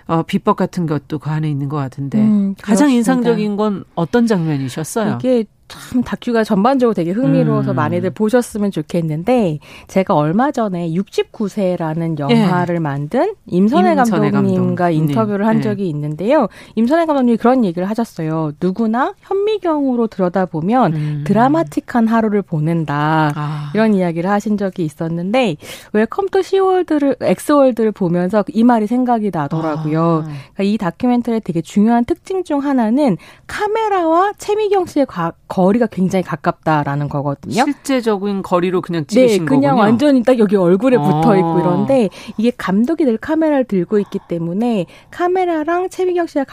어, 비법 같은 것도 그 안에 있는 것 같은데 음, 가장 인상적인 건 어떤 장면이셨어요? 이게 참 다큐가 전반적으로 되게 흥미로워서 음. 많이들 보셨으면 좋겠는데 제가 얼마 전에 69세라는 영화를 예. 만든 임선혜, 임선혜 감독님과 감독. 인터뷰를 한 예. 적이 있는데요. 임선애 감독님이 그런 얘기를 하셨어요. 누구나 현미경으로 들여다보면 음. 드라마틱한 하루를 보낸다. 아. 이런 이야기를 하신 적이 있었는데 Welcome to 시월드를 X-World를 보면서 이 말이 생각이 나더라고요. 아. 그러니까 이 다큐멘터리의 되게 중요한 특징 중 하나는 카메라와 최미경 씨의 과, 거리가 굉장히 가깝다라는 거거든요. 실제적인 거리로 그냥 찍으신 네, 그냥 거군요. 완전히 딱 여기 얼굴에 붙어 있고 아. 이런데 이게 감독이 늘 카메라를 들고 있기 때문에 카메라랑 최미경 씨가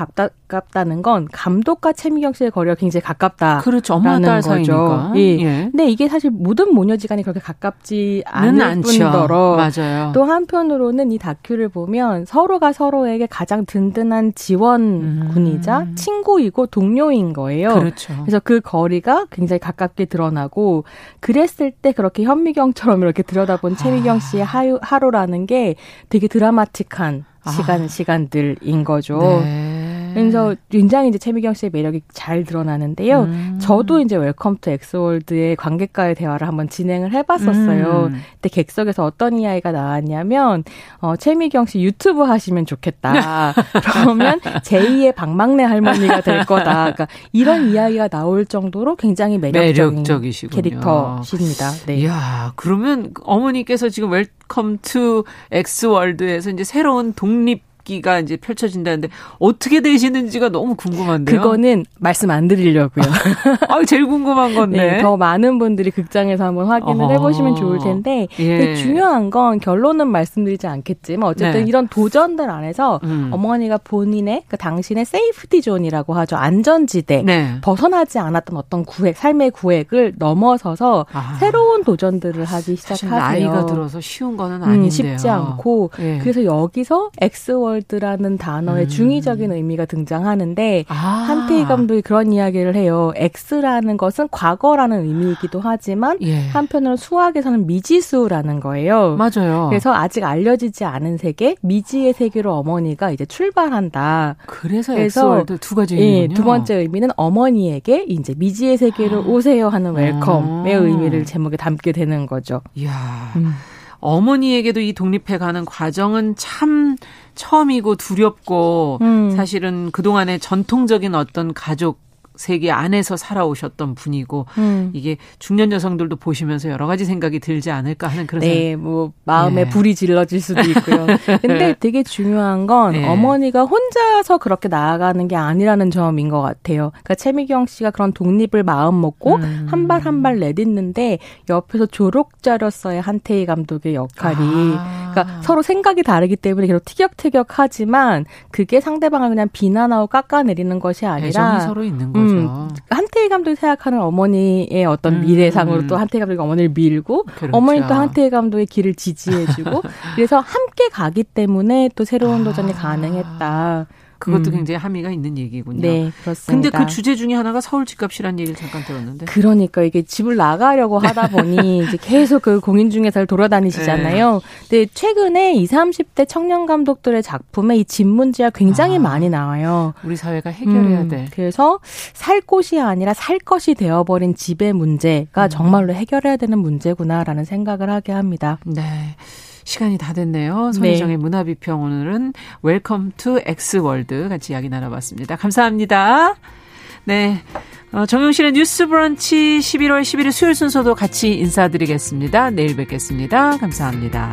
가깝다는 건 감독과 최미경 씨의 거리가 굉장히 가깝다라는 그렇죠. 엄마 딸 거죠. 예. 예. 근데 이게 사실 모든 모녀지간이 그렇게 가깝지 않을 뿐더러 맞아요. 또 한편으로는 이 다큐를 보면 서로가 서로에게 가장 든든한 지원군이자 음. 친구이고 동료인 거예요. 그렇죠. 그래서 그 거리 거리가 굉장히 가깝게 드러나고 그랬을 때 그렇게 현미경처럼 이렇게 들여다본 최미경 씨의 하루, 하루라는 게 되게 드라마틱한 시간 아. 시간들인 거죠. 네. 그래서 굉장히 이제 최미경 씨의 매력이 잘 드러나는데요. 음. 저도 이제 Welcome to X-World의 관객과의 대화를 한번 진행을 해봤었어요. 음. 그때 객석에서 어떤 이야기가 나왔냐면 어, 최미경 씨 유튜브 하시면 좋겠다. 그러면 제2의 박막례 할머니가 될 거다. 그러니까 이런 이야기가 나올 정도로 굉장히 매력적인 매력적이시군요. 캐릭터십니다. 네. 이야, 그러면 어머니께서 지금 Welcome to X-World에서 이제 새로운 독립 기가 이제 펼쳐진다는데 어떻게 되시는지가 너무 궁금한데요. 그거는 말씀 안 드리려고요. 아, 제일 궁금한 건데. 네, 더 많은 분들이 극장에서 한번 확인을 어허. 해보시면 좋을 텐데 예. 중요한 건 결론은 말씀드리지 않겠지만 어쨌든 네. 이런 도전들 안에서 음. 어머니가 본인의 그 당신의 safety zone이라고 하죠 안전지대 네. 벗어나지 않았던 어떤 구획 삶의 구획을 넘어서서 아. 새로운 도전들을 하기 시작하세요. 나이가 들어서 쉬운 거는 아닌데요. 음, 쉽지 않고 예. 그래서 여기서 X-Wor X-World라는 단어의 음. 중의적인 의미가 등장하는데 아. 한태의 감독이 그런 이야기를 해요. X라는 것은 과거라는 의미이기도 하지만 예. 한편으로 수학에서는 미지수라는 거예요. 맞아요. 그래서 아직 알려지지 않은 세계, 미지의 세계로 어머니가 이제 출발한다. 그래서, 그래서 X-World 두 가지 의미군요. 예, 두 번째 의미는 어머니에게 이제 미지의 세계로 아. 오세요 하는 welcome의 아. 의미를 제목에 담게 되는 거죠. 이야. 음. 어머니에게도 이 독립해가는 과정은 참 처음이고 두렵고 음. 사실은 그동안의 전통적인 어떤 가족 세계 안에서 살아오셨던 분이고 음. 이게 중년 여성들도 보시면서 여러 가지 생각이 들지 않을까 하는 그런 네, 뭐 마음에 네. 불이 질러질 수도 있고요. 근데 되게 중요한 건 네. 어머니가 혼자서 그렇게 나아가는 게 아니라는 점인 것 같아요. 그러니까 최미경 씨가 그런 독립을 마음 먹고 음. 한발 한 발 내딛는데 옆에서 조력자로서의 한태희 감독의 역할이 아. 그러니까 서로 생각이 다르기 때문에 계속 티격태격하지만 그게 상대방을 그냥 비난하고 깎아내리는 것이 아니라 서로 있는 거죠. 음, 한태희 감독이 생각하는 어머니의 어떤 음. 미래상으로 또 한태희 감독이 어머니를 밀고 그렇죠. 어머니 또 한태희 감독의 길을 지지해주고 그래서 함께 가기 때문에 또 새로운 도전이 아. 가능했다. 그것도 음. 굉장히 함의가 있는 얘기군요. 네, 그렇습니다. 근데 그 주제 중에 하나가 서울 집값이라는 얘기를 잠깐 들었는데. 그러니까 이게 집을 나가려고 하다 보니 이제 계속 그 공인중개사를 돌아다니시잖아요. 네. 근데 최근에 20, 30대 청년 감독들의 작품에 이 집 문제가 굉장히 아, 많이 나와요. 우리 사회가 해결해야 음, 돼. 그래서 살 곳이 아니라 살 것이 되어버린 집의 문제가 음. 정말로 해결해야 되는 문제구나라는 생각을 하게 합니다. 네. 시간이 다 됐네요. 손희정의 네. 문화비평 오늘은 Welcome to X-World 같이 이야기 나눠봤습니다. 감사합니다. 네. 어, 정용실의 뉴스 브런치 11월 11일 수요일 순서도 같이 인사드리겠습니다. 내일 뵙겠습니다. 감사합니다.